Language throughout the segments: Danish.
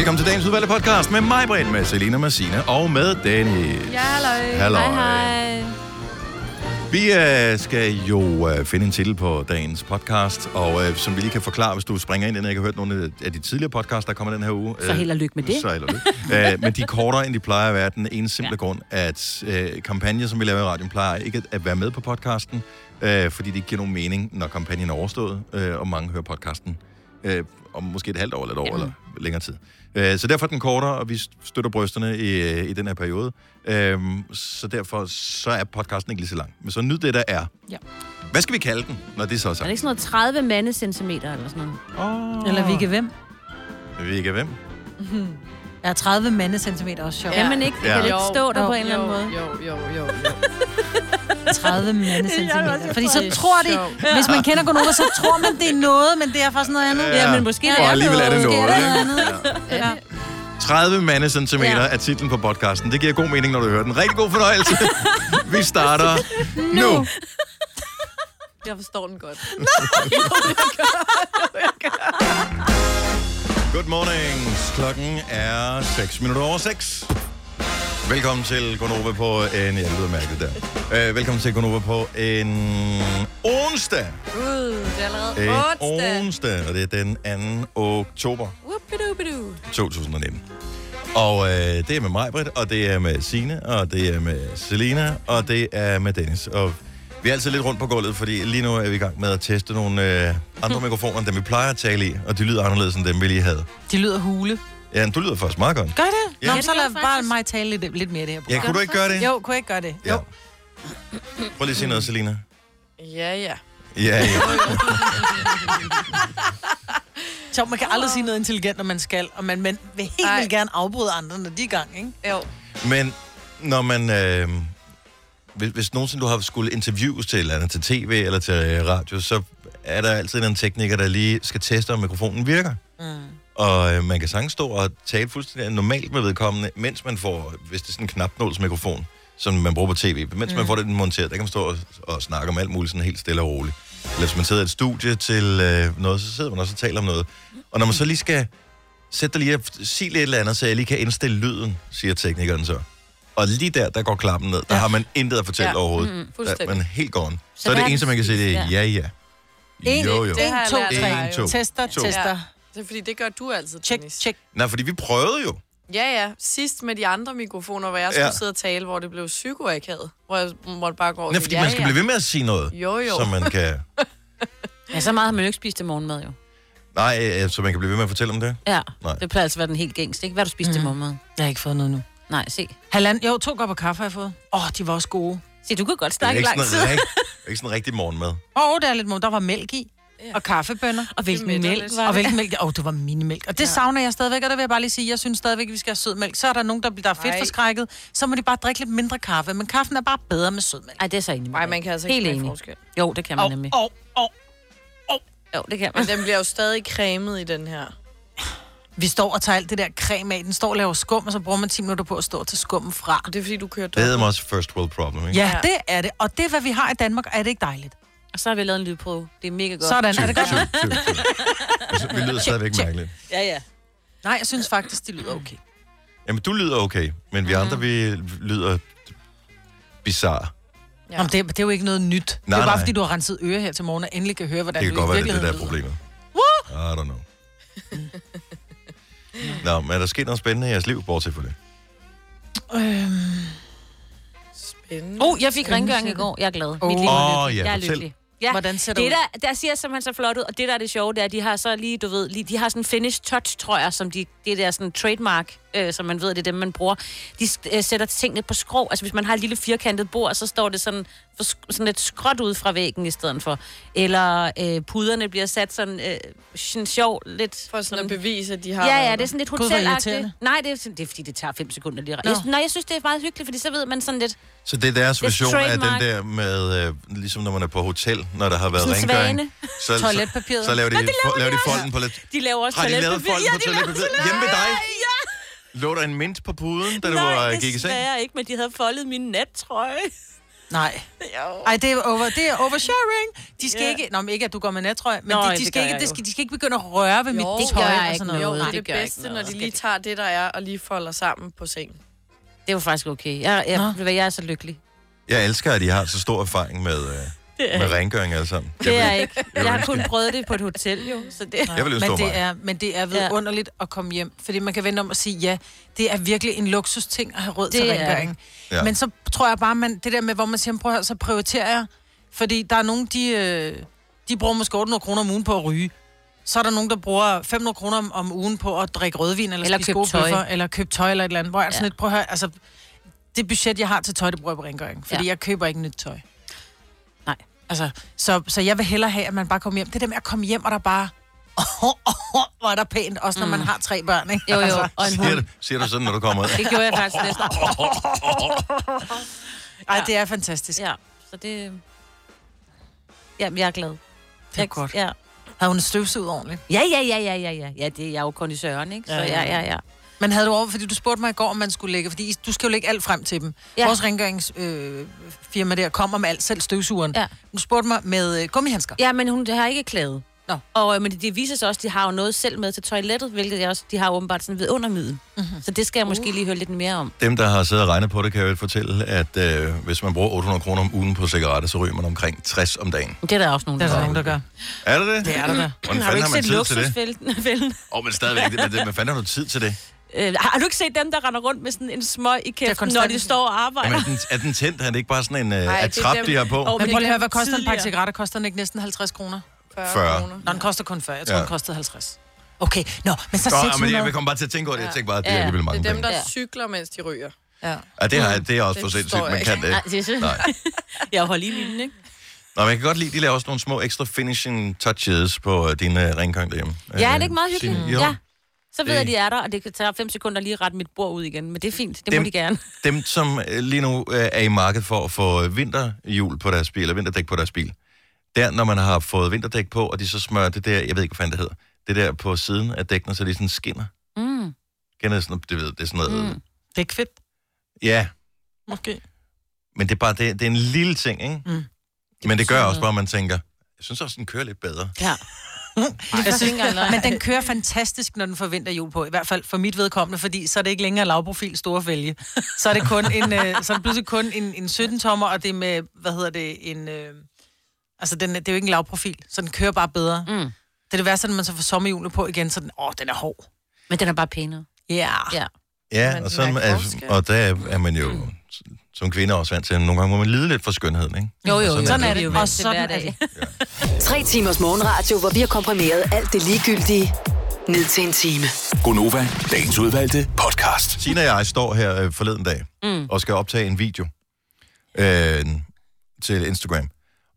Velkommen til dagens udvalgte podcast med mig, Britt, med Selina Massina og med Dennis. Ja, halløj. Halløj. Hej, hej. Vi øh, skal jo øh, finde en titel på dagens podcast, og øh, som vi lige kan forklare, hvis du springer ind, inden jeg ikke har hørt nogle af de tidligere podcasts, der kommer den her uge. Så held og lykke med det. Så held og lykke. øh, men de er kortere, end de plejer at være. Den ene simple ja. grund, at øh, kampagner, som vi laver i radioen, plejer ikke at være med på podcasten, øh, fordi det ikke giver nogen mening, når kampagnen er overstået, øh, og mange hører podcasten øh, om måske et halvt år eller et år, eller længere tid. Øh, så derfor er den kortere, og vi støtter brysterne i, øh, i den her periode. Øh, så derfor så er podcasten ikke lige så lang. Men så nyd det, der er. Ja. Hvad skal vi kalde den, når det så er Er det sagt? ikke sådan noget 30 mandecentimeter eller sådan noget? Oh. Eller Vigge Hvem? Vi ikke hvem? Ja, 30 mandecentimeter også sjovt. Kan man ikke? Ja. Kan det ikke Jo, stå der jo, på en eller anden måde? Jo, jo, jo, jo. 30 mandecentimeter. Fordi så Det er tror de, sjovt. hvis man kender Gunova, så tror man, det er noget, men det er faktisk noget andet. Ja. Ja, men måske Og det er alligevel er det Måske noget, er det ikke? andet. Ja. 30 mandecentimeter Ja. er titlen på podcasten. Det giver god mening, når du hører den. Rigtig god fornøjelse. vi starter nu. Jeg forstår den godt. Good morning. Klokken er 6 minutter over 6. Velkommen til Gonova på en... Jeg lyder mærkeligt der. Uh, velkommen til Gonova på en onsdag. Gud, det er allerede En onsdag. onsdag, og det er den 2. oktober Whoopidoopidu. 2019. Og øh, det er med mig, Britt, og det er med Sine og det er med Selina, og det er med Dennis. Og vi er altid lidt rundt på gulvet, fordi lige nu er vi i gang med at teste nogle øh, andre mikrofoner, end dem vi plejer at tale i, og de lyder anderledes end dem, vi lige havde. De lyder hule. Ja, men du lyder faktisk meget godt. Gør det? Ja. Nå, Ja, men så lad bare mig tale lidt, lidt mere i det her Ja, program. kunne du ikke gøre det? Jo, kunne jeg ikke gøre det? Ja. Jo. Prøv lige at sige noget, Selina. Ja, ja. Ja, ja. Så man kan aldrig sige noget intelligent, når man skal, og man, man vil helt vildt gerne afbryde andre, når de er i gang, ikke? Jo. Men når man... Øh, hvis, hvis nogensinde du har skulle interviews til eller andet, til tv eller til øh, radio, så er der altid en tekniker, der lige skal teste, om mikrofonen virker. Mm. Og øh, man kan sagtens stå og tale fuldstændig normalt med vedkommende, mens man får, hvis det er sådan en knapnålsmikrofon, som man bruger på tv, mens mm. man får det monteret, der kan man stå og, og snakke om alt muligt sådan helt stille og roligt. Eller hvis man sidder i et studie til øh, noget, så sidder man også og taler om noget. Og når man så lige skal sætte dig lige og sige lidt eller andet, så jeg lige kan indstille lyden, siger teknikeren så. Og lige der, der går klappen ned. Der Ja. har man intet at fortælle Ja. overhovedet. Mhm, Der, fuldstændig. man er helt gone. Så, Så er det der eneste, man kan sige, det er ja, ja. En, Jo, jo. Det en, to, En, to. Tester, To. tester. Ja. Det er fordi, det gør du altid, Check, Dennis. check. Nej, fordi vi prøvede jo. Ja, ja. Sidst med de andre mikrofoner, hvor jeg skulle Ja. ja. sidde og tale, hvor det blev psykoakavet. Hvor jeg måtte bare gå over Nej, fordi sige, man ja, skal ja. blive ved med at sige noget, Jo, jo. så man kan... Ja, så meget har man jo ikke spist til morgenmad, jo. Nej, øh, så man kan blive ved med at fortælle om det. Ja, Nej. det plejer altså at være den helt gængste, ikke? Hvad har du spist mm. til morgenmad? Jeg har ikke fået noget nu. Nej, se. Halvand, jo, to kopper kaffe har jeg fået. Åh, oh, de var også gode. Se, du kan godt Det er snakke ikke lang sådan, tid. rigt, ikke sådan rigtig morgenmad. Åh, oh, der er lidt mor. Der var mælk i. Og kaffebønner. Og hvilken Det mælk lidt. var Og det? hvilken mælk? Åh, oh, det var minimælk. Og det ja. savner jeg stadigvæk, og det vil jeg bare lige sige. Jeg synes stadigvæk, at vi skal have sødmælk. Så er der nogen, der, der er fedt forskrækket. Så må de bare drikke lidt mindre kaffe. Men kaffen er bare bedre med sødmælk. Ej, det er så enig med Nej, man kan altså Helt ikke smage enig. forskel. Jo, det kan man nemlig. Åh, åh, åh. Jo, det kan man. Men den bliver jo stadig cremet i den her. Vi står og tager alt det der creme af. Den står og laver skum, og så bruger man 10 minutter på at stå og tage skummen fra. Og det er fordi, du kører Det hedder også first world problem, ikke? Ja, Ja. det er det. Og det er, hvad vi har i Danmark. Er det ikke dejligt? Og så har vi lavet en lydprøve. Det er mega godt. Sådan. Er det godt? Tyv. Altså, Vi lyder stadigvæk mærkeligt. Ja, ja. Nej, jeg synes faktisk, det lyder okay. Jamen, du lyder okay, men vi andre, vi lyder bizarre. Ja. Jamen, det, det er jo ikke noget nyt. det Nej, er jo bare, nej. fordi du har renset øre her til morgen, og endelig kan høre, hvordan Det kan du godt være, det er det, der er problemet. I don't know. Nå, men er der sket noget spændende i jeres liv, bortset fra det? Øhm, Spændende. Oh, jeg fik rengøring i går. Jeg er glad. Mit Åh. liv er lykkelig. ja, jeg er fortæl. lykkelig. Ja, Hvordan ser det det ud? der, der ser simpelthen så flot ud, og det der er det sjove, det er, at de har så lige, du ved, lige, de har sådan en finish touch, tror jeg, som de, det der sådan trademark, øh, som man ved, det er dem, man bruger. De øh, sætter tingene på skrå, altså hvis man har et lille firkantet bord, så står det sådan, for, sådan lidt skråt ud fra væggen i stedet for. Eller øh, puderne bliver sat sådan, øh, sådan sjov, lidt... For sådan at bevise, at de har Ja, ja, det er sådan lidt hotelagtigt. Nej, det er, sådan- det er fordi, det tager fem sekunder lige. Jeg, nej, jeg synes, det er meget hyggeligt, fordi så ved man sådan lidt... Så det er deres er version af den der med, øh, ligesom når man er på hotel, når der har været Sådan en rengøring. Så, så, Toiletpapiret. så laver de, Nå, det laver de de folden på lidt. De laver også Har de lavet folden Ja, på de laver toiletpapir? Hjemme ved dig? Ja! Lå der en mint på puden, da du Nej, var, gik i seng? desværre ikke, men de havde foldet min nattrøje. Nej. Ej, det er, over, det er oversharing. De skal Ja. ikke... Nå, men ikke, at du går med nattrøje, men Nå, de, det de, skal ikke, jeg de, jo. skal, de skal ikke begynde at røre ved mit Jo, tøj det gør jeg og sådan noget. Jo, Nej, det er det det bedste, når de lige tager det, der er, og lige folder sammen på sengen. Det var faktisk okay. Jeg, jeg, hvad, jeg er så lykkelig. Jeg elsker, at I har så stor erfaring med, øh, med rengøring alle sammen. Det er Jeg jeg ikke. Jeg har kun prøvet det på et hotel, jo. Så det... Jeg vil men det, er, men det er vidunderligt at komme hjem, fordi man kan vende om og sige, ja, det er virkelig en luksusting at have råd til Det er rengøring. Ja. Ja. Men så tror jeg bare, man, det der med, hvor man siger, prøv at så prioriterer jeg, fordi der er nogen, de, øh, de bruger måske 800 kroner om ugen på at ryge. Så er der nogen, der bruger 500 kroner om, ugen på at drikke rødvin, eller, Eller spise købe gode tøj. bøffer, eller købe tøj eller et eller andet. Hvor jeg er sådan Ja. lidt, prøv at høre, altså, det budget, jeg har til tøj, det bruger jeg på rengøring. Fordi Ja. ja. jeg køber ikke nyt tøj. Altså, så, så jeg vil hellere have, at man bare kommer hjem. Det der med at komme hjem, og der bare... hvor er der pænt, også når man har tre børn, ikke? Jo, jo. Altså, Og en Siger, hund. du, siger du sådan, når du kommer ud? Det gjorde jeg faktisk næsten. ej, det er fantastisk. Ja, så det... Jamen, jeg er glad. Det er Jeg- godt. Ja. Har hun støvsuget ordentligt? Ja, ja, ja, ja, ja, ja. Ja, det er jeg jo kondisøren, ikke? Så Ja, ja, ja, ja, ja. Men havde du over, fordi du spurgte mig i går, om man skulle lægge, fordi du skal jo lægge alt frem til dem. Ja. Vores rengøringsfirma øh, firma der kommer med alt, selv støvsugeren. Ja. Du spurgte mig med øh, gummihandsker. Ja, men hun har ikke klaget. Nå. Og, øh, men det, det viser sig også, at de har jo noget selv med til toilettet, hvilket jeg også, de har åbenbart sådan ved undermiden. Mhm. Mm-hmm. Så det skal jeg måske lige høre lidt mere om. Dem, der har siddet og regnet på det, kan jeg vel fortælle, at øh, hvis man bruger 800 kroner om ugen på cigaretter, så ryger man omkring 60 om dagen. Det er der også nogen, Det er der der gør. nogen, der gør. Er det det? Det er der da. Hvordan Har du fanden ikke har man set tid til det? luksusfælden? Åh, oh, men stadigvæk, det, men, men fanden har du tid til det? Øh, har du ikke set dem, der render rundt med sådan en smøg i kæften, når de står og arbejder? Jamen, er den, er den tændt? Er det ikke bare sådan en uh, det er attrap, dem- de har på? Åh, Men det prøv lige at høre, hvad koster en pakke cigaretter? Koster den ikke næsten 50 kroner? 40. 40. kroner. Nå, den koster kun 40. Jeg tror, Ja. den kostede 50. Okay, nå, men så Nå, ja, men 600. jeg kom bare til at tænke over det. Jeg tænkte bare, at det er Ja, alligevel Det mange er dem, penge. der Ja. cykler, mens de ryger. Ja. Ja, det, har, det er også Det for sindssygt, man jeg kan ikke. det. Nej, det er. Nej. jeg holder lige linjen, ikke? Nå, men jeg kan godt lide, de laver også nogle små ekstra finishing touches på uh, din uh, rengøring derhjemme. Ja, er Øh, det ikke meget hyggeligt? Jo. Ja. Så ved Det- jeg, de er der, og det kan tage fem sekunder lige at rette mit bord ud igen. Men det er fint, det Dem- må de gerne. Dem, som øh, lige nu øh, er i markedet for at få vinterhjul på deres bil, eller vinterdæk på deres bil, der, når man har fået vinterdæk på, og de så smører det der, jeg ved ikke, hvad fanden det hedder, det der på siden af dækkene, så de sådan skinner. Mm. Kender sådan, det ved, det er sådan noget, mm. Det er fedt, ja, måske. men det er bare, det, det er en lille ting, ikke? Mm. Men det gør også bare, at man tænker, jeg synes også, den kører lidt bedre. Ja. Jeg synes, men den kører fantastisk, når den får vinterhjul på. I hvert fald for mit vedkommende, fordi så er det ikke længere lavprofil store fælge. Så er det kun en, øh, så er det pludselig kun en, en 17-tommer, og det er med, hvad hedder det, en... Øh, altså, den, det er jo ikke en lavprofil, så den kører bare bedre. Mm. Det er det værste, når man så får sommerhjulet på igen, så den, åh, den er hård. Men den er bare pænere. Ja. Ja. Ja, Men og, den sådan, forskel. og der er, er man jo som kvinde også vant til, nogle gange må man lide lidt for skønheden, ikke? Jo, jo, Sådan Sådan er det. jo og sådan hver er dag. det. Tre timers morgenradio, hvor vi har komprimeret alt det ligegyldige ned til en time. Gonova, dagens udvalgte podcast. Sina og jeg står her øh, forleden dag mm. og skal optage en video øh, til Instagram.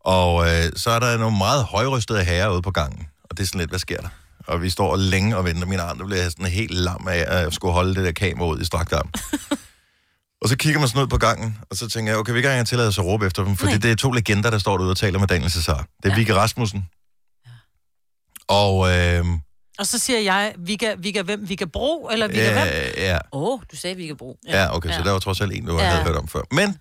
Og øh, så er der nogle meget højrystede herrer ude på gangen. Og det er sådan lidt, hvad sker der? Og vi står længe og venter. Min arm der bliver sådan helt lam af at skulle holde det der kamera ud i strakt arm. og så kigger man sådan ud på gangen, og så tænker jeg, okay, vi kan ikke engang tillade os at råbe efter dem, for det er to legender, der står derude og taler med Daniel Cesar. Det er ja. Vigge Rasmussen. Og øh, Og så siger jeg, Vika, Vika hvem? Vika Bro, eller hvem? øh, ja, Åh, oh, du sagde, vi kan bruge. Ja, okay, ja. så Ja. der var trods alt en, du ja. Ja. havde hørt om før. Men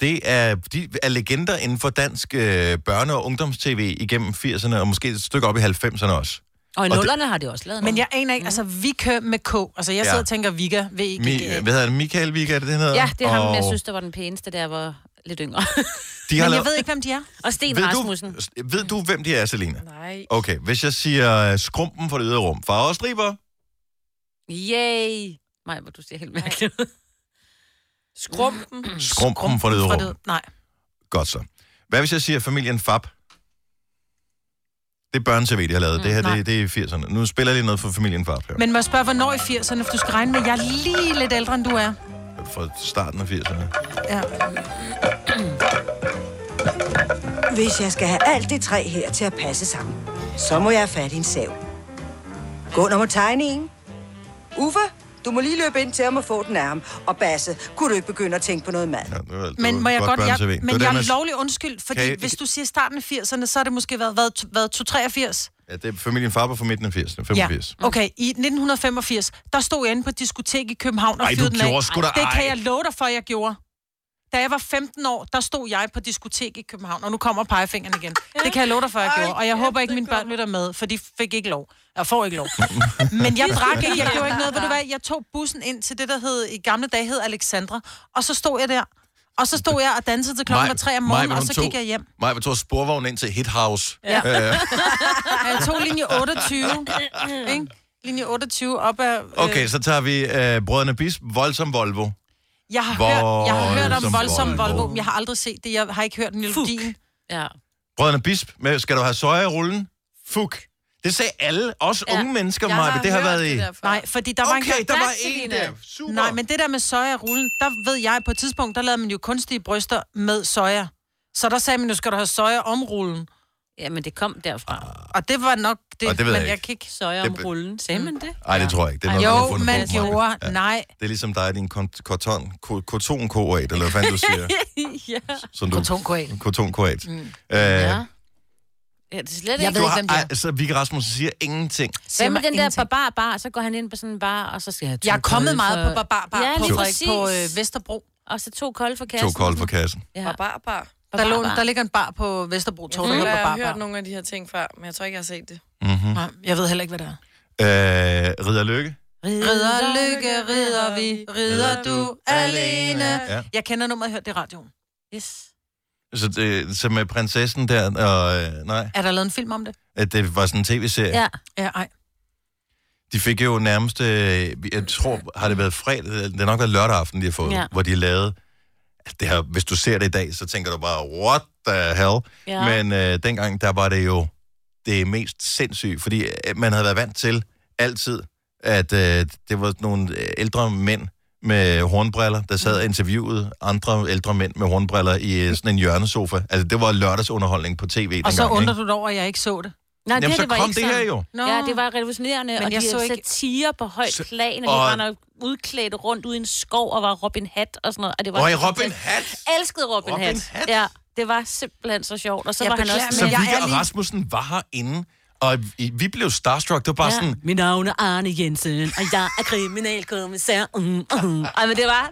det er, de er legender inden for dansk øh, børne- og ungdomstv igennem 80'erne, og måske et stykke op i 90'erne også. Og i det- nullerne har de også lavet Men noget. jeg aner ikke, altså Vika med K. Altså, jeg sidder og tænker Vika, v i Mi, hvad hedder det? Michael Vika, er det det, hedder? Ja, det er ham, jeg Og synes, der var den pæneste, der var lidt yngre. de har Men jeg ved ikke, hvem de er. og Sten ved Rasmussen. du, ved du, hvem de er, Selina? Nej. Okay, hvis jeg siger uh, skrumpen for det ydre rum, farver og striber, Yay! Nej, hvor du ser helt mærkeligt. Skrumpen. skrumpen for det ydre rum. det- Nej. Godt så. Hvad hvis jeg siger familien Fab? Det er børne-tv, de har lavet. Det her, nej. det, det er i 80'erne. Nu spiller jeg lige noget for familien Fab her. Men må jeg spørge, hvornår i 80'erne? For du skal regne med, at jeg er lige lidt ældre, end du er. Fra starten af 80'erne. Ja. Hvis jeg skal have alt det træ her til at passe sammen, så må jeg have fat i en sav. Må tegne en. Uffe, du må lige løbe ind til ham og få den af ham. Og Basse, kunne du ikke begynde at tænke på noget mad? Ja, det var, det Men var må jeg godt, jeg, men det jeg med- er lovlig undskyld, fordi Kan I- hvis du siger starten af 80'erne, så har det måske været, været, været 283. Ja, det er familien Faber fra midten af 80'erne, 85. Ja. Okay, i 1985, der stod jeg inde på et diskotek i København og fyrede den af. gjorde sgu da Det kan jeg love dig for, jeg gjorde. Da jeg var 15 år, der stod jeg på diskotek i København, og nu kommer pegefingeren igen. Det kan jeg love dig for, at jeg gjorde. Og jeg håber ikke, mine børn lytter med, for de fik ikke lov. Jeg får ikke lov. Men jeg drak ikke, jeg gjorde ikke noget. Ved du hvad, jeg tog bussen ind til det, der hed, i gamle dage hed Alexandra, og så stod jeg der. Og så stod jeg og dansede til klokken var tre om morgenen, og så gik jeg hjem. Mig, jeg tog sporvognen ind til Hit House. Ja. Øh, jeg tog linje 28, ikke? Linje 28 op ad... øh, okay, så tager vi øh, Brødrene Bisp, Voldsom Volvo. Jeg har, hørt, jeg har hørt om Voldsom Volvo. Men jeg har aldrig set det. Jeg har ikke hørt melodien. Ja. Brødrene Bisp, med, skal du have soja i rullen? Fuk. Det sagde alle, også Ja. unge mennesker, Jeg Maja, har det har været i... det. Nej, fordi der var Okay, en der var en der. Super. Nej, men det der med soja-rullen, der ved jeg, på et tidspunkt, der lavede man jo kunstige bryster med soja. Så der sagde man, nu skal du have soja om rullen. Ja, men det kom derfra. Og det var nok det, Og det ved men jeg jeg kan ikke... Soja om Det- rullen. Sagde man det? Nej, det tror jeg ikke. Det er noget, man har Jo, fundet man på, Maja. gjorde. Ja. Nej. Det er ligesom dig, din korton, ko- kotonkoat, eller hvad fanden du siger. ja. Som du, Kotonkoat. kotonkoat. Mm. Øh, ja. Ja, det er slet ikke. Jeg ved du ikke, har, hvem det er. ej, så Vigga Rasmussen siger ingenting. Hvad med den der barbar bar? Så går han ind på sådan en bar, og så skal jeg Jeg er kommet meget for- på Barbar Bar Ja, på, på øh, Vesterbro. Og så to kolde for kassen. To kolde for kassen. Ja. Barbarbar. Der, lå, der ligger en bar på Vesterbro Torv, der Jeg har hørt Bar. nogle af de her ting før, men jeg tror ikke, jeg har set det. Mm-hmm. Nej, Jeg ved heller ikke, hvad det er. Øh, Ridder Lykke. Ridder lykke, ridder vi, ridder du alene. Ja. Jeg kender nummeret, jeg hørte det i radioen. Yes. Så, det, så med prinsessen der, og øh, nej, Er der lavet en film om det? at det var sådan en tv-serie. Ja. Ja, ej. De fik jo nærmest, øh, jeg tror, har det været fredag, det har nok været lørdag aften, de har fået, ja. Hvor de lavede, det her, hvis du ser det i dag, så tænker du bare, what the hell? Ja. Men øh, dengang, der var det jo det mest sindssyge, fordi øh, man havde været vant til altid, at øh, det var nogle øh, ældre mænd med hornbriller, der sad og interviewede andre ældre mænd med hornbriller i øh, sådan en hjørnesofa. Altså, det var lørdagsunderholdning på tv dengang, Og så undrer ikke? du dig over, at jeg ikke så det. Nej, Jamen, det, så det var kom ikke det her sådan. jo. Nå. Ja, det var revolutionerende, Men og jeg de så ikke- satire på højt Så- plan, og og- de render udklædt rundt ude i en skov og var Robin Hat og sådan noget. Og det var så Robin. Hat! elskede Robin, Robin Hat. Hat? Ja, det var simpelthen så sjovt. Og så Jeg var han beklager, også Så Men jeg Vigga er og lige- Rasmussen var herinde, og vi, vi blev starstruck. Det var bare ja. sådan, Mit navn er Arne Jensen, og jeg er kriminalkommissær. Mm, mm. Ej, men det var...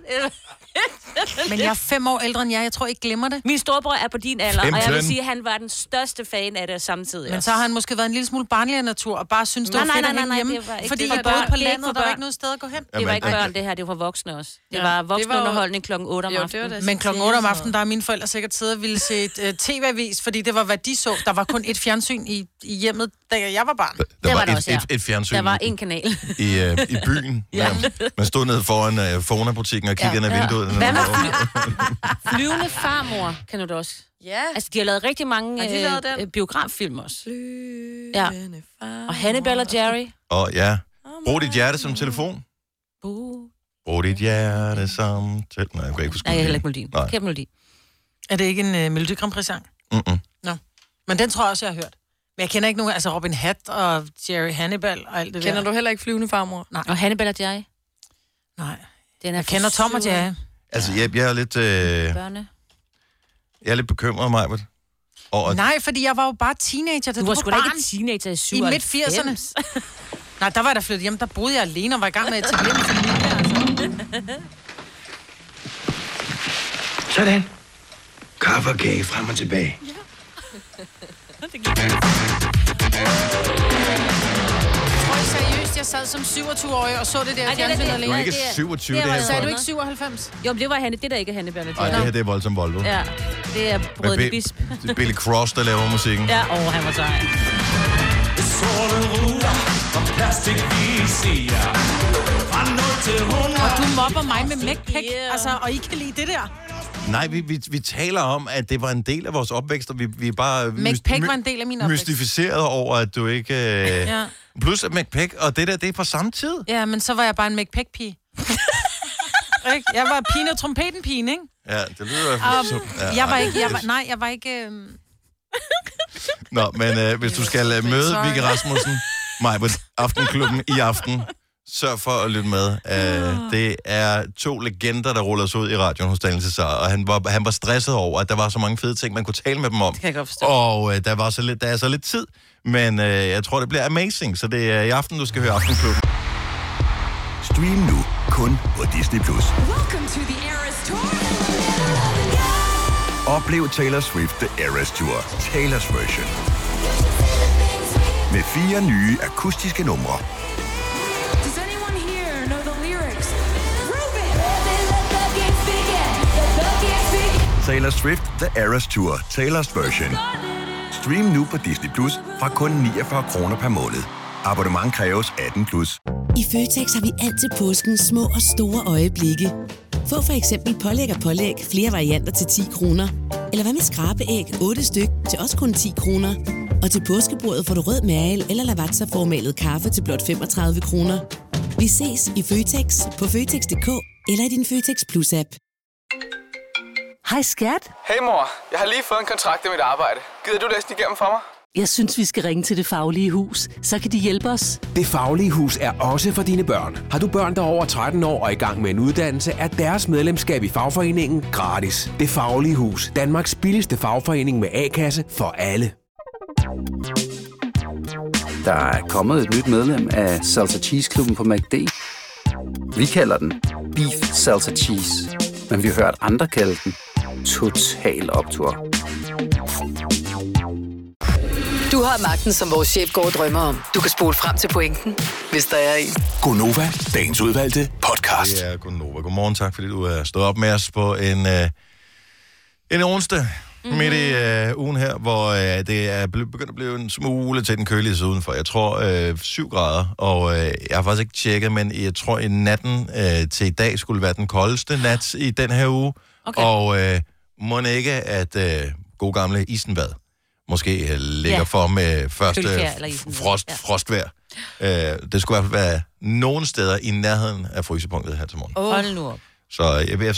Men jeg er fem år ældre end jer. Jeg tror ikke glemmer det. Min storebror er på din alder, og jeg vil 15. sige, at han var den største fan af det samtidig. Men så har han måske været en lille smule barnlig af natur, og bare synes, det Nej, var nej, fedt nej, at nej, hænge nej, hjemme. det var ikke- Fordi det I var boede på Det landet, og der var ikke noget sted at gå hen. Det var ikke det- børn, det her. Det var voksne også. Det Ja. var Det voksenunderholdning klokken 8 om det aftenen. Men klokken 8 om aftenen, der er mine forældre sikkert siddet og ville se et uh, tv-avis, fordi det var, hvad de så. Der var kun et fjernsyn i, i hjemmet, da jeg var barn. der var var, der et, også, ja. et, et fjernsyn Der var i, en kanal. i, øh, i byen. ja. Man stod nede foran øh, Fona-butikken og kiggede ja. ind ad vinduet. Hvad med Flyvende farmor, kan du det også? Ja. Altså, de har lavet rigtig mange Har de lavet den? øh, biograffilm også. Flyvende far. Og Hannibal og Jerry. Og ja, brug dit hjerte som telefon. Brug dit hjerte som telefon. Nej, jeg kan ikke huske Nej, jeg er heller ikke melodien. Nej. Kæmpe melodi. Er det ikke en uh, Melodi Grand Prix-sang? Mm-mm. Men den tror jeg også, jeg har hørt. Men jeg kender ikke nogen, altså Robin Hat og Jerry Hannibal og alt det Kender der. du heller ikke flyvende farmor? Og Hannibal og Jerry. Nej. Den er Jeg kender Tom og Jerry. Altså, jeg, jeg, er lidt, øh, Børne. jeg er lidt bekymret, Majbert. Og, Nej, fordi jeg var jo bare teenager, da Du var sgu da ikke teenager i I 97. midt-80'erne. Nej, der var jeg da flyttet hjem. Der boede jeg alene og var i gang med at etablere min familie. Altså. Sådan. Kaffe og kage frem og tilbage. I seriøst, jeg sad som 27-årig og så det der det er fjernsyn det. du alene? er ikke det er- 27, det det, var- her Sagde du ikke 97? Jo, men det var Hanne. Det er da ikke og Og Jerry. det her, det er voldsomt Volvo. Ja, det er Bi- Bisp. det er Billy Cross, der laver musikken. Ja, åh, han var sej. Og du mobber mig med McPack, Yeah. altså, og I kan lide det der. Nej, vi, vi, vi taler om, at det var en del af vores opvækst, og vi, vi er bare... McPack my- var en del af min opvækst. Mystificeret over, at du ikke... Øh... Ja. Plus at McPack, og det der, det er fra samme tid. ja, men så var jeg bare en McPack-pige. Ikke? jeg var pigen og trompeten-pigen, ikke? Ja, det lyder Um, så... Ja, jeg var ikke, jeg var, nej, jeg var ikke... Øh... Nå, men øh, hvis du skal øh, møde. Vigga Rasmussen, mig på Aftenklubben i aften, sørg for at lytte med. Øh, det er to legender, der ruller sig ud i radioen hos Daniel Cesar, og han var, han var stresset over, at der var så mange fede ting, man kunne tale med dem om. Det kan jeg godt forstå. Og øh, der, var så lidt, der er så lidt tid, men øh, jeg tror, det bliver amazing, så det er i aften, du skal høre Aftenklubben. Stream nu kun på Disney+. Plus. Oplev Taylor Swift The Eras Tour, Taylor's version. Med fire nye akustiske numre. Taylor Swift The Eras Tour, Taylor's version. Stream nu på Disney Plus fra kun 49 kroner per måned. Abonnement kræves 18 plus. I Føtex har vi altid påsken små og store øjeblikke. Få for eksempel pålæg og pålæg flere varianter til 10 kroner. Eller hvad med skrabeæg 8 styk til også kun 10 kroner. Og til påskebordet får du rød mal eller lavatserformalet kaffe til blot 35 kroner. Vi ses i Føtex på Føtex.dk eller i din Føtex Plus-app. Hej skat. Hey mor, jeg har lige fået en kontrakt med mit arbejde. Gider du læse den igennem for mig? Jeg synes, vi skal ringe til Det Faglige Hus. Så kan de hjælpe os. Det Faglige Hus er også for dine børn. Har du børn, der er over 13 år og i gang med en uddannelse, er deres medlemskab i fagforeningen gratis. Det Faglige Hus. Danmarks billigste fagforening med A-kasse for alle. Der er kommet et nyt medlem af Salsa Cheese Klubben på MACD. Vi kalder den Beef Salsa Cheese, men vi har hørt andre kalde den Total Optor. Du har magten, som vores chef går og drømmer om. Du kan spole frem til pointen, hvis der er en. Gonova, dagens udvalgte podcast. Det er Gunova. Godmorgen, tak fordi du er stået op med os på en, øh, en onsdag mm-hmm. midt i øh, ugen her, hvor øh, det er begyndt at blive en smule til den kølige side udenfor. Jeg tror øh, 7 grader, og øh, jeg har faktisk ikke tjekket, men jeg tror i natten øh, til i dag skulle være den koldeste nat i den her uge. Okay. Og øh, må ikke, at øh, god gamle Isenbad måske øh, ligger Ja. for med første Kølkær frost, ja. frostvejr. Øh, det skulle i hvert fald være nogen steder i nærheden af frysepunktet her til morgen. Oh. Hold nu op. Så jeg, ved, jeg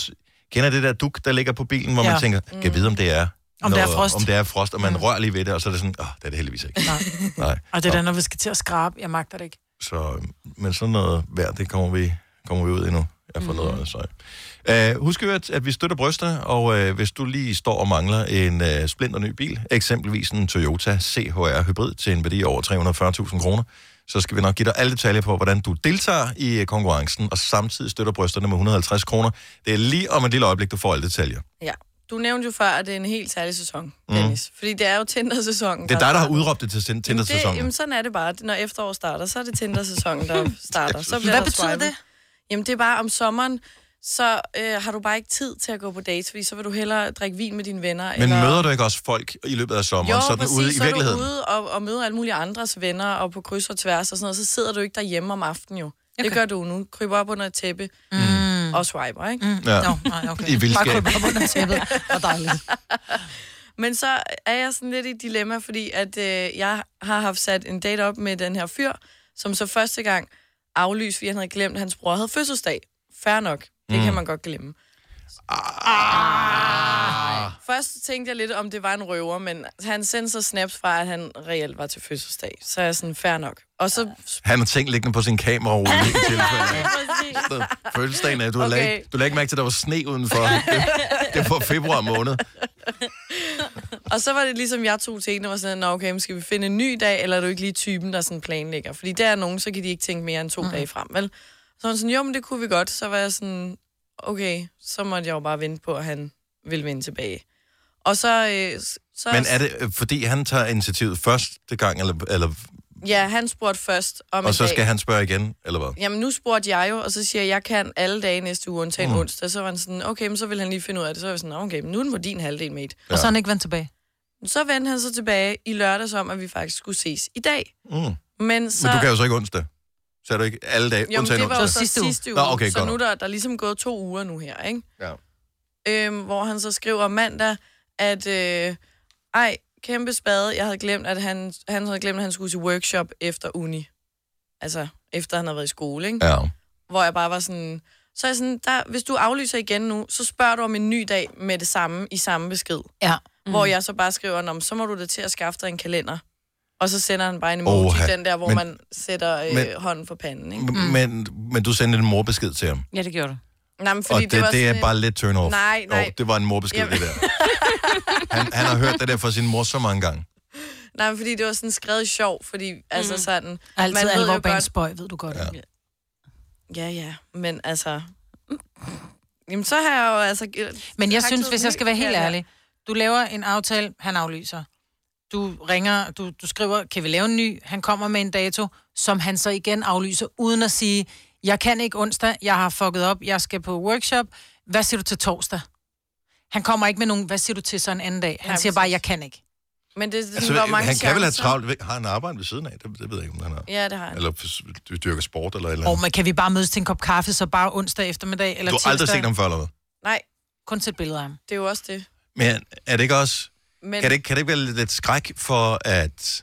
kender det der duk, der ligger på bilen, hvor ja. Man tænker, kan jeg vide, om det er Om det er frost. Om det er frost, og man rører lige ved det, og så er det sådan, åh, det er det heldigvis ikke. Nej. Nej. Og det er der, når vi skal til at skrabe. Jeg magter det ikke. Så, men sådan noget vejr, det kommer vi, kommer vi ud i nu. Jeg får noget så. Uh, husk jo, at, at vi støtter brysterne, og uh, hvis du lige står og mangler en uh, splinter ny bil, eksempelvis en Toyota CHR Hybrid til en værdi over 340.000 kroner, så skal vi nok give dig alle detaljer på, hvordan du deltager i konkurrencen, og samtidig støtter brysterne med 150 kroner. Det er lige om et lille øjeblik, du får alle detaljer. Ja. Du nævnte jo før, at det er en helt særlig sæson, Mm. Dennis. Fordi det er jo Tinder-sæsonen. Det er dig, der har udråbt det til Jamen, Tinder-sæsonen. det, jamen, sådan er det bare. Når efterår starter, så er det Tinder-sæsonen, der starter. Så bliver Hvad der betyder swipet. det? Jamen, det er bare om sommeren, så øh, har du bare ikke tid til at gå på dates, fordi så vil du hellere drikke vin med dine venner. Men møder du ikke også folk i løbet af sommeren, jo, sådan præcis, ude i så er virkeligheden? du ude og, og møder alle mulige andres venner, og på kryds og tværs og sådan noget, så sidder du ikke derhjemme om aftenen jo. Okay. Det gør du nu. Kryber op under et tæppe mm. og swiper, ikke? Mm. Ja. Nå, nej, okay. I vildskab. Bare krybe op under tæppet. Hvor dejligt. Men så er jeg sådan lidt i et dilemma, fordi at øh, jeg har haft sat en date op med den her fyr, som så første gang aflyste, fordi han havde glemt, at hans bror havde fødselsdag. Fair nok. Det Mm. kan man godt glemme. Ah. Først tænkte jeg lidt, om det var en røver, men han sendte så snaps fra, at han reelt var til fødselsdag. Så er jeg sådan, fair nok. Og så... Han har tænkt liggende på sin kamera i tilfælde. Fødselsdagen er, du Okay. lagt, du lagde ikke mærke til, at der var sne udenfor. Det, det var februar måned. Og så var det ligesom, jeg tog til en, og var sådan, Nå, okay, skal vi finde en ny dag, eller er du ikke lige typen, der sådan planlægger? Fordi der er nogen, så kan de ikke tænke mere end to mm. dage frem, vel? Så var sådan, jo, men det kunne vi godt. Så var jeg sådan, okay, så måtte jeg jo bare vente på, at han ville vende tilbage. Og så... Øh, så Men er det, øh, fordi han tager initiativet første gang, eller, eller, Ja, han spurgte først om og så dag. skal han spørge igen, eller hvad? Jamen, nu spurgte jeg jo, og så siger jeg, jeg kan alle dage næste uge, undtagen Mm. onsdag. Så var han sådan, okay, men så vil han lige finde ud af det. Så var jeg sådan, okay, men nu er den på din halvdel, mate. Og så er han ikke vendt tilbage. Så vendte han så tilbage i lørdags om, at vi faktisk skulle ses i dag. Mm. Men så... Men du kan jo så ikke onsdag. Så er du ikke alle dage, Jo, men det var jo onsdag. så sidste uge, Nå, okay, så godt. nu er der, der er ligesom gået to uger nu her, ikke? Ja. Øhm, hvor han så skriver mandag, at øh, ej, kæmpe spade, jeg havde glemt, at han, han havde glemt, at han skulle til workshop efter uni. Altså, efter han havde været i skole, ikke? Ja. Hvor jeg bare var sådan... Så er jeg sådan, der, hvis du aflyser igen nu, så spørger du om en ny dag med det samme, i samme besked. Ja. Mm. Hvor jeg så bare skriver, "Nå, men så må du da til at skaffe dig en kalender. Og så sender han bare en emoji, Oha. den der, hvor Men- man sætter øh, men- hånden for panden, ikke? Mm. Men, men du sendte en morbesked til ham. Ja, det gjorde du. Nej, men Og fordi det, det, var det er sådan bare en- lidt turn off. Nej, nej. Jo, det var en morbesked, Jamen. det der. Han, han har hørt det der fra sin mor så mange gange. Nej, men fordi det var sådan skrevet sjov, fordi mm. altså sådan... Altid man ved alvor bag en godt- spøj, ved du godt. Ja. Ja, ja, men altså... Jamen, så har jeg jo altså... Men jeg synes, hvis jeg skal være helt helt ærlig, Du laver en aftale, han aflyser. Du ringer, du, du skriver, kan vi lave en ny? Han kommer med en dato, som han så igen aflyser, uden at sige, jeg kan ikke onsdag, jeg har fucket op, jeg skal på workshop. Hvad siger du til torsdag? Han kommer ikke med nogen, hvad siger du til så en anden dag? Han Nej, siger bare, jeg kan ikke. Men det, det Altså, hvor mange han kan vel have travlt. Har han arbejde ved siden af? Det, det ved jeg ikke, om han har. Ja, det har han. Eller du dyrker sport eller et eller Og andet. man kan vi bare mødes til en kop kaffe, så bare onsdag eftermiddag eller Du har aldrig tirsdag? set ham før, eller hvad? Nej, Kun til et billede af ham. det er jo også det. Men er det ikke også... Men- Kan, det, ikke- kan det ikke være lidt, skræk for at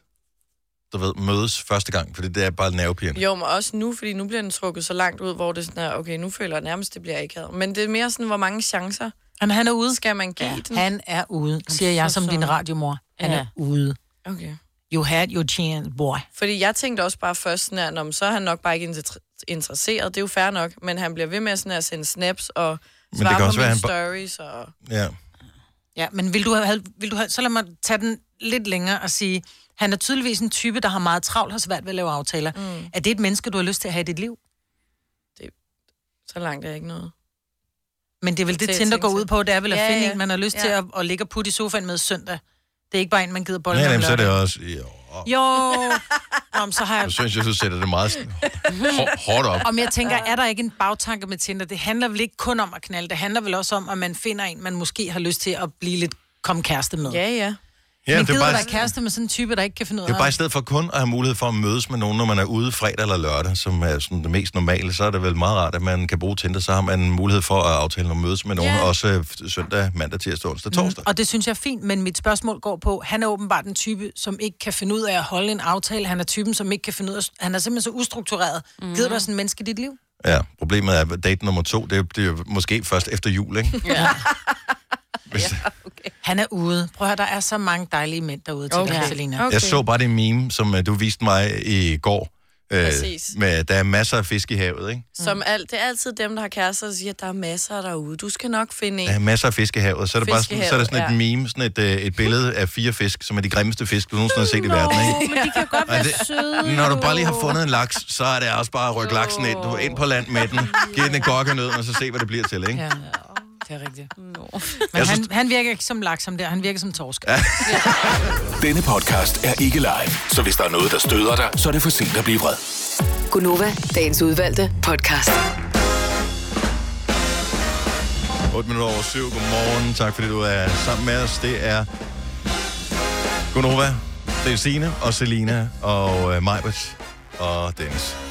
du ved, mødes første gang? Fordi det er bare nervepirrende. Jo, men også nu, fordi nu bliver den trukket så langt ud, hvor det er sådan er, okay, nu føler jeg nærmest, det bliver ikke had. Men det er mere sådan, hvor mange chancer han, han er ude. skal man give ja. den? Han er ude, siger jeg så som din radiomor. Han Ja. er ude. Okay. You had your chance, boy. Fordi jeg tænkte også bare først sådan her, "Nå, men så er han nok bare ikke inter- interesseret. Det er jo fair nok, men han bliver ved med sådan at sende snaps og svare på mine stories. Og... Ja. Ja, men vil du have, vil du have, så lad mig tage den lidt længere og sige, han er tydeligvis en type, der har meget travlt, har svært ved at lave aftaler. Mm. Er det et menneske, du har lyst til at have i dit liv? Så langt er ikke noget. Men det er vel det, at Tinder går ud på, det er vel at Ja, finde ja. en, man har lyst Ja. til at, at ligge og putte i sofaen med søndag. Det er ikke bare en, man gider bolle Ja, med jamen, så er det også... Jo, Jo, Nå, så har jeg... jeg synes, jeg, du sætter det meget sådan hår- hårdt op. Om jeg tænker, er der ikke en bagtanke med Tinder? Det handler vel ikke kun om at knalde, det handler vel også om, at man finder en, man måske har lyst til at blive lidt komme kæreste med. Ja, ja. Ja, men det er gider bare- være kæreste med sådan en type, der ikke kan finde ud Det af er bare i stedet for kun at have mulighed for at mødes med nogen, når man er ude fredag eller lørdag, som er sådan det mest normale, så er det vel meget rart, at man kan bruge Tinder, så har man mulighed for at aftale at mødes med nogen, Ja. også øh, søndag, mandag, tirsdag, onsdag, torsdag. Mm, og det synes jeg er fint, men mit spørgsmål går på, han er åbenbart en type, som ikke kan finde ud af at holde en aftale. Han er typen, som ikke kan finde ud af... Han er simpelthen så ustruktureret. Mm. Gider du sådan en menneske i dit liv? Ja, problemet er, at date nummer to, det er, det er jo måske først efter jul, ikke? Ja. Hvis... okay. Han er ude. Prøv at høre, der er så mange dejlige mænd derude til Okay. okay. Selina. Okay. Jeg så bare det meme, som øh, du viste mig i går. Øh, Præcis. med, der er masser af fisk i havet, ikke? Som alt, det er altid dem, der har kærester, der siger, at der er masser derude. Du skal nok finde en. Der er masser af fisk i havet. Så er, det bare sådan, så er der sådan et havet, meme, sådan et, øh, et billede af fire fisk, som er de grimmeste fisk, du nogensinde har set i verden, ikke? men de kan godt være det- søde. Når du bare lige har fundet en laks, så er det også bare at rykke laksen ind. Du er ind på land med den, giv den en gokkenød, og så se, hvad det bliver til, ikke? Ja, det er rigtigt. No. Men han, han virker ikke som laks som der, han virker som torsk. Ja. Denne podcast er ikke live, så hvis der er noget, der støder dig, så er det for sent at blive vred. Gunova, dagens udvalgte podcast. 8 minutter over 7. Godmorgen. Tak fordi du er sammen med os. Det er Gunova, det er Signe og Selina og øh, Majbert og Dennis.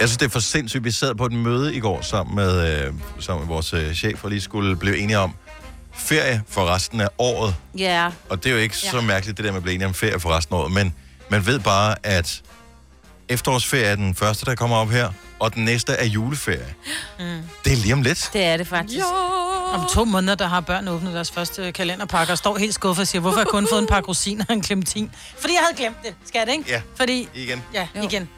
Jeg synes, det er for sindssygt. Vi sad på et møde i går sammen med, øh, sammen med vores øh, chef og lige skulle blive enige om ferie for resten af året. Ja. Og det er jo ikke ja. så mærkeligt, det der med at blive enige om ferie for resten af året, men man ved bare, at efterårsferie er den første, der kommer op her, og den næste er juleferie. Mm. Det er lige om lidt. Det er det faktisk. Jo. Om to måneder, der har børn åbnet deres første kalenderpakke og står helt skuffet og siger, hvorfor har jeg kun fået en par rosiner og en clementin? Fordi jeg havde glemt det. Skal jeg det, ikke? Ja. Fordi... Igen. Ja, jo. igen.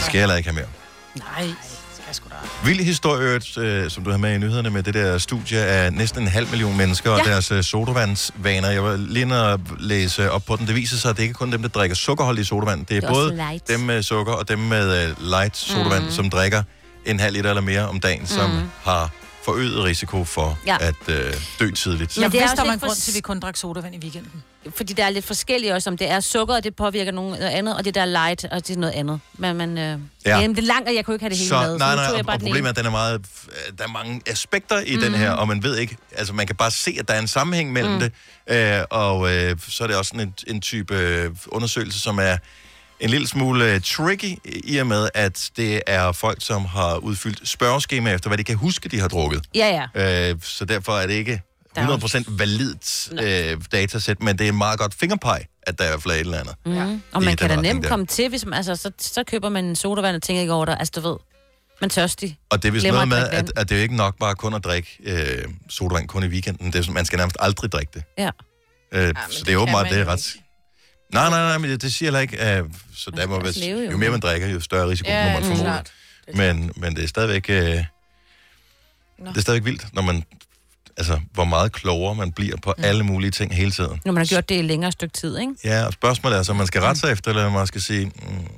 Skal jeg heller ikke have mere. Nej, det skal jeg sgu da. Vild historie, øh, som du har med i nyhederne, med det der studie af næsten en halv million mennesker ja. og Ja. deres øh, sodavandsvaner. Jeg var lige inde og læse op på den. Det viser sig, at det ikke kun er dem, der drikker sukkerholdig sodavand. Det er, Det er både light. dem med sukker og dem med øh, light sodavand, mm. som drikker en halv liter eller mere om dagen, som Mhm. har forøget risiko for ja. Ja. at øh, dø tidligt. Jeg det er også en grund til, at vi kun drak sodavand i weekenden. Fordi der er lidt forskellige også, om det er sukker, og det påvirker noget andet, og det der er light, og det er noget andet. Men, men øh, Ja. ja. det er langt, og jeg kunne ikke have det hele Så, med. nej, nej, tog og, og den problemet er, at den er meget, der er mange aspekter i mm. den her, og man ved ikke, altså man kan bare se, at der er en sammenhæng mellem mm. det, øh, og øh, så er det også sådan en, en type øh, undersøgelse, som er en lille smule øh, tricky, i og med, at det er folk, som har udfyldt spørgeskema efter, hvad de kan huske, de har drukket. Ja, ja. Øh, så derfor er det ikke 100% validt øh, datasæt, men det er en meget godt fingerpeg, at der er i hvert fald er et eller andet. Mm. Og i man kan da nemt der. komme til, hvis man, altså, så, så køber man en sodavand og tænker ikke over det. Altså, du ved, man tørstig. Og det er vist Glemmer noget med, at, at det er jo ikke nok bare kun at drikke øh, sodavand kun i weekenden. Det er, sådan, man skal nærmest aldrig drikke det. Ja. Øh, ja, så det er åbenbart, det er ret... Nej, nej, nej, men det, det siger heller ikke... Uh, så der må være, jo. jo mere man drikker, jo større risiko Ja, må man mm, klart. Men, men det er stadigvæk... Uh, det er stadigvæk vildt, når man... Altså, hvor meget klogere man bliver på mm. alle mulige ting hele tiden. Når man har gjort det i et længere stykke tid, ikke? Ja, og spørgsmålet er så, om man skal rette sig efter, eller om man skal sige... Mm,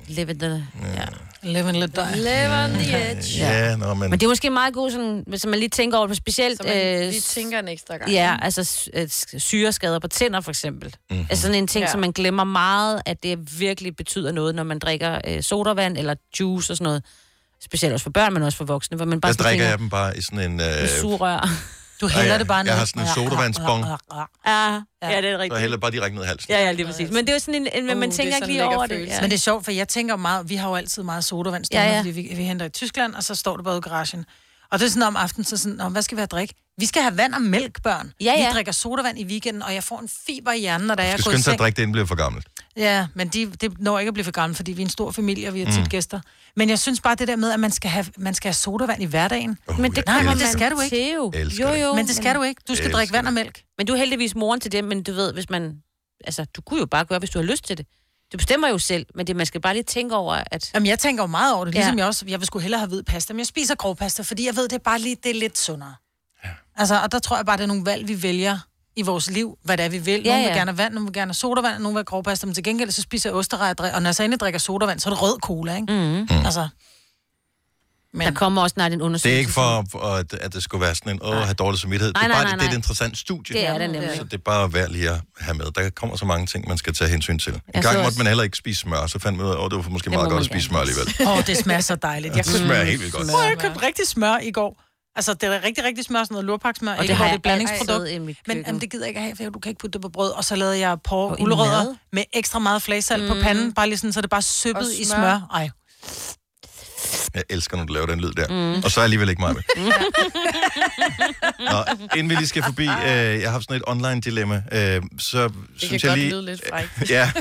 Live it the... Ja. Live and let die. Live on the edge. Ja, nå, men... Men det er måske meget godt, sådan, hvis man lige tænker over det, specielt... Så man øh, lige tænker en ekstra gang. Ja, altså øh, syreskader på tænder for eksempel. Mhm. Mm-hmm. Altså sådan en ting, Ja. ja. som man glemmer meget, at det virkelig betyder noget, når man drikker øh, sodavand eller juice og sådan noget. Specielt også for børn, men også for voksne, hvor man bare Der drikker tænker, jeg dem bare i sådan en... Øh, sugerør. Du Ja, hælder ja. det bare ned. Jeg har sådan en sodavandsbong. Ja, ja, det er så rigtigt. hælder bare direkte ned i halsen. Ja, ja, lige præcis. Men det er jo sådan en, en Uh, man er tænker ikke lige over det. Ja. Men det er sjovt, for jeg tænker meget, vi har jo altid meget sodavand Ja, ja, ja. ja. fordi vi, vi henter i Tyskland, og så står det bare i garagen. Og det er sådan om aftenen, så sådan, "Nå, hvad skal vi have at drikke? Vi skal have vand og mælk, børn. Ja, ja. Vi drikker sodavand i weekenden, og jeg får en fiber i hjernen, når der er Du skal går i skynde sig at seng. drikke det, inden bliver for gammelt. Ja, men de, det når ikke at blive for gammel, fordi vi er en stor familie, og vi har tit Mm. gæster. Men jeg synes bare det der med, at man skal have, man skal have sodavand i hverdagen. Oh, Men det Nej, men det skal du ikke. jo. Jo, jo. Men det skal du ikke. Du skal drikke vand og mælk. Men du er heldigvis moren til det, men du ved, hvis man... Altså, du kunne jo bare gøre, hvis du har lyst til det. Du bestemmer jo selv, men det, man skal bare lige tænke over, at... Jamen, jeg tænker jo meget over det, ligesom Ja. jeg også, jeg vil sgu hellere have hvid pasta, men jeg spiser grov pasta, fordi jeg ved, det er bare lige, det er lidt sundere. Ja. Altså, og der tror jeg bare, det er nogle valg, vi vælger i vores liv, hvad det er, vi vil. Ja, Nogle vil ja. gerne have vand, nogle vil gerne have sodavand, nogle vil have grov pasta, men til gengæld så spiser jeg osterej, og når jeg så endelig drikker sodavand, så er det rød cola, ikke? Mm. Mm. Altså, Men... Der kommer også snart en undersøgelse. Det er ikke for, at, at det skulle være sådan en, åh, have dårlig samvittighed. Nej, det er nej, bare nej, det, det er et nej. interessant studie. Det er det nemlig. Så det er bare værd lige at have med. Der kommer så mange ting, man skal tage hensyn til. En Jeg gang måtte også- man heller ikke spise smør, så fandt man ud af, at det var måske Det meget godt at spise smør alligevel. Åh, oh, det smager så dejligt. Jeg Det smager helt vildt godt. Åh, jeg købte rigtig smør i går. Altså, det er rigtig, rigtig smør, sådan noget lurpaksmør. Og ikke, det har jeg det et blandingsprodukt. mit Men jamen, det gider jeg ikke have, for du kan ikke putte det på brød. Og så lavede jeg i gulerødder med ekstra meget flagesalt mm. på panden, bare lige sådan, så det bare søbbet Og i smør. smør. Ej. Jeg elsker, når du laver den lyd der. Mm. Og så alligevel ikke mig med. Nå, inden vi lige skal forbi, øh, jeg har haft sådan et online-dilemma, øh, så Det synes kan jeg godt lige... lyde lidt frækt. ja,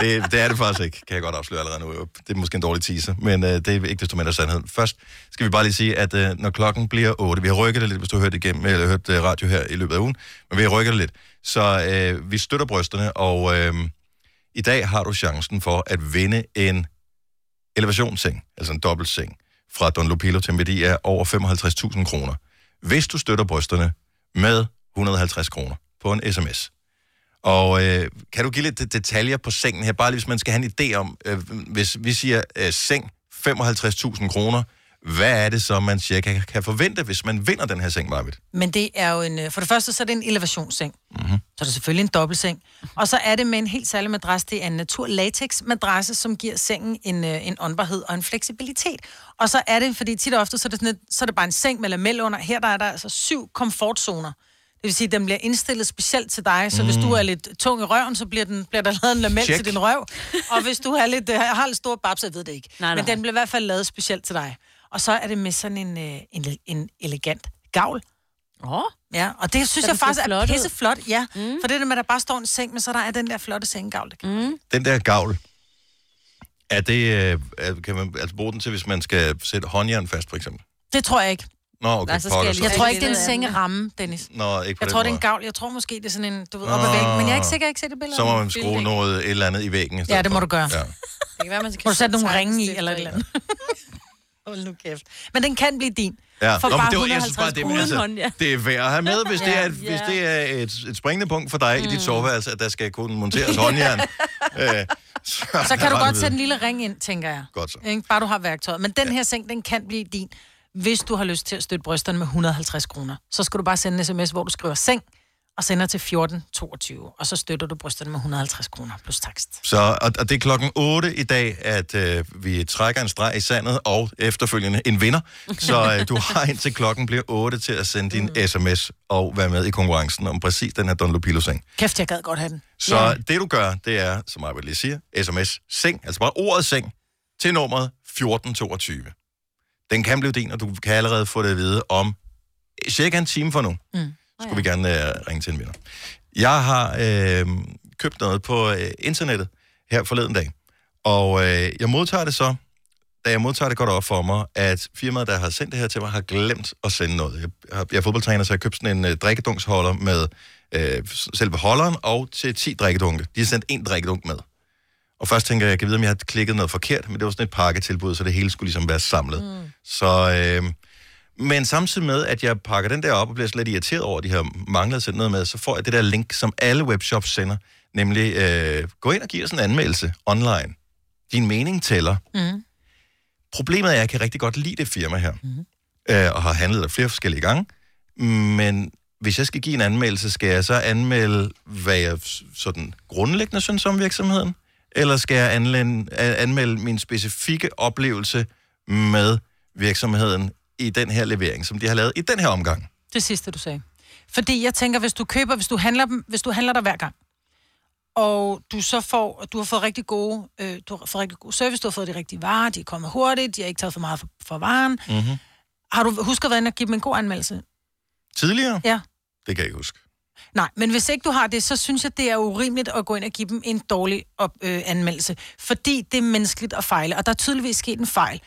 det, det er det faktisk ikke, kan jeg godt afsløre allerede nu. Det er måske en dårlig teaser, men øh, det er ikke desto mindre sandheden. Først skal vi bare lige sige, at øh, når klokken bliver 8, vi har rykket det lidt, hvis du har hørt det igennem, eller hørt øh, radio her i løbet af ugen, men vi har rykket det lidt, så øh, vi støtter brysterne, og øh, i dag har du chancen for at vinde en elevationsseng, altså en dobbeltseng, fra Don Lupilo til en værdi af over 55.000 kroner. Hvis du støtter brysterne med 150 kroner på en sms. Og øh, kan du give lidt detaljer på sengen her, bare lige hvis man skal have en idé om, øh, hvis vi siger øh, seng 55.000 kroner, hvad er det så, man cirka kan forvente, hvis man vinder den her seng, Marvitt? Men det er jo en... øh, For det første, så er det en elevationsseng. Mm-hmm. Så er det selvfølgelig en dobbeltseng. Og så er det med en helt særlig madras. Det er en natur latex madrasse, som giver sengen en, øh, en åndbarhed og en fleksibilitet. Og så er det, fordi tit og ofte, så er det, sådan et, så er det bare en seng med lamel under. Her der er der altså syv komfortzoner. Det vil sige, at den bliver indstillet specielt til dig, så mm. hvis du er lidt tung i røven, så bliver, den, bliver der lavet en lamel Check. til din røv. Og hvis du er lidt, øh, har lidt stor babs, jeg ved det ikke. Nej, Men nej. den bliver i hvert fald lavet specielt til dig. Og så er det med sådan en, øh, en, en elegant gavl. Åh. Oh. Ja, og det synes Så jeg faktisk er flot ud. pisse flot, ja. Mm. For det er det med, at der bare står en seng, men så der er den der flotte senggavl. Mm. Den der gavl, er det, øh, er- kan man altså bruge den til, hvis man skal sætte håndjern fast, for eksempel? Det tror jeg ikke. Nå, okay, Nej, så skal jeg lige- Jeg tror ikke, det er en billede sengeramme, Dennis. Nå, ikke på Jeg tror, det er en gavl. Jeg tror måske, det er sådan en, du ved, Nå. op ad væggen. Men jeg er ikke sikker, jeg ikke set det billede. Så må man skrue noget, et eller andet i væggen. i Ja, det må for. du gøre. Ja. Det kan være, man skal Må du sætte nogle ringe i, eller et eller andet. Hold nu kæft. Men den kan blive din. Ja, For Nå, bare det, var, jeg synes bare, 150 det, altså, hånd, ja. det er værd at have med, hvis, det, er, et, Ja. hvis det er et, et springende punkt for dig mm. i dit soveværelse, at der skal kunne monteres håndjern. øh, så, Så kan du godt sætte en lille ring ind, tænker jeg. Godt så. Ikke? Bare du har værktøjet. Men den her seng, den kan blive din, hvis du har lyst til at støtte brysterne med 150 kroner. Så skal du bare sende en sms, hvor du skriver seng, og sender til 1422. Og så støtter du brysterne med 150 kroner plus takst. Så, og, og det er klokken 8 i dag, at øh, vi trækker en streg i sandet, og efterfølgende en vinder. Så øh, du har indtil klokken bliver 8 til at sende din sms og være med i konkurrencen om præcis den her Don Lupilo-seng. Kæft, jeg gad godt have den. Så ja. det du gør, det er, som vil lige sige, sms seng, altså bare ordet seng, til nummeret 1422. Den kan blive din, og du kan allerede få det at vide om cirka en time fra nu. Mm. Skulle vi gerne øh, ringe til en vinder. Jeg har øh, købt noget på øh, internettet her forleden dag, og øh, jeg modtager det så, da jeg modtager det, går det op for mig, at firmaet, der har sendt det her til mig, har glemt at sende noget. Jeg, har, jeg er fodboldtræner, så jeg har købt sådan en øh, drikkedunksholder med øh, selve holderen og til 10 drikkedunke. De har sendt en drikkedunk med. Og først tænker jeg, jeg kan vide, om jeg har klikket noget forkert, men det var sådan et pakketilbud, så det hele skulle ligesom være samlet. Mm. Så, øh, men samtidig med, at jeg pakker den der op og bliver slet irriteret over, at de har manglet at sende noget med, så får jeg det der link, som alle webshops sender, nemlig øh, gå ind og giv os en anmeldelse online. Din mening tæller. Mm. Problemet er, at jeg kan rigtig godt lide det firma her, mm-hmm. øh, og har handlet der flere forskellige gange. Men hvis jeg skal give en anmeldelse, skal jeg så anmelde, hvad jeg sådan grundlæggende synes om virksomheden? Eller skal jeg anmelde, anmelde min specifikke oplevelse med virksomheden i den her levering, som de har lavet i den her omgang? Det sidste, du sagde. Fordi jeg tænker, hvis du køber, hvis du handler, dem, hvis du handler der hver gang, og du så får, du har fået rigtig gode, øh, du har fået rigtig god service, du har fået de rigtige varer, de er kommet hurtigt, de har ikke taget for meget for, for varen. Mm-hmm. Har du husket at give dem en god anmeldelse? Tidligere? Ja. Det kan jeg ikke huske. Nej, men hvis ikke du har det, så synes jeg, det er urimeligt at gå ind og give dem en dårlig op, øh, anmeldelse. Fordi det er menneskeligt at fejle, og der er tydeligvis sket en fejl.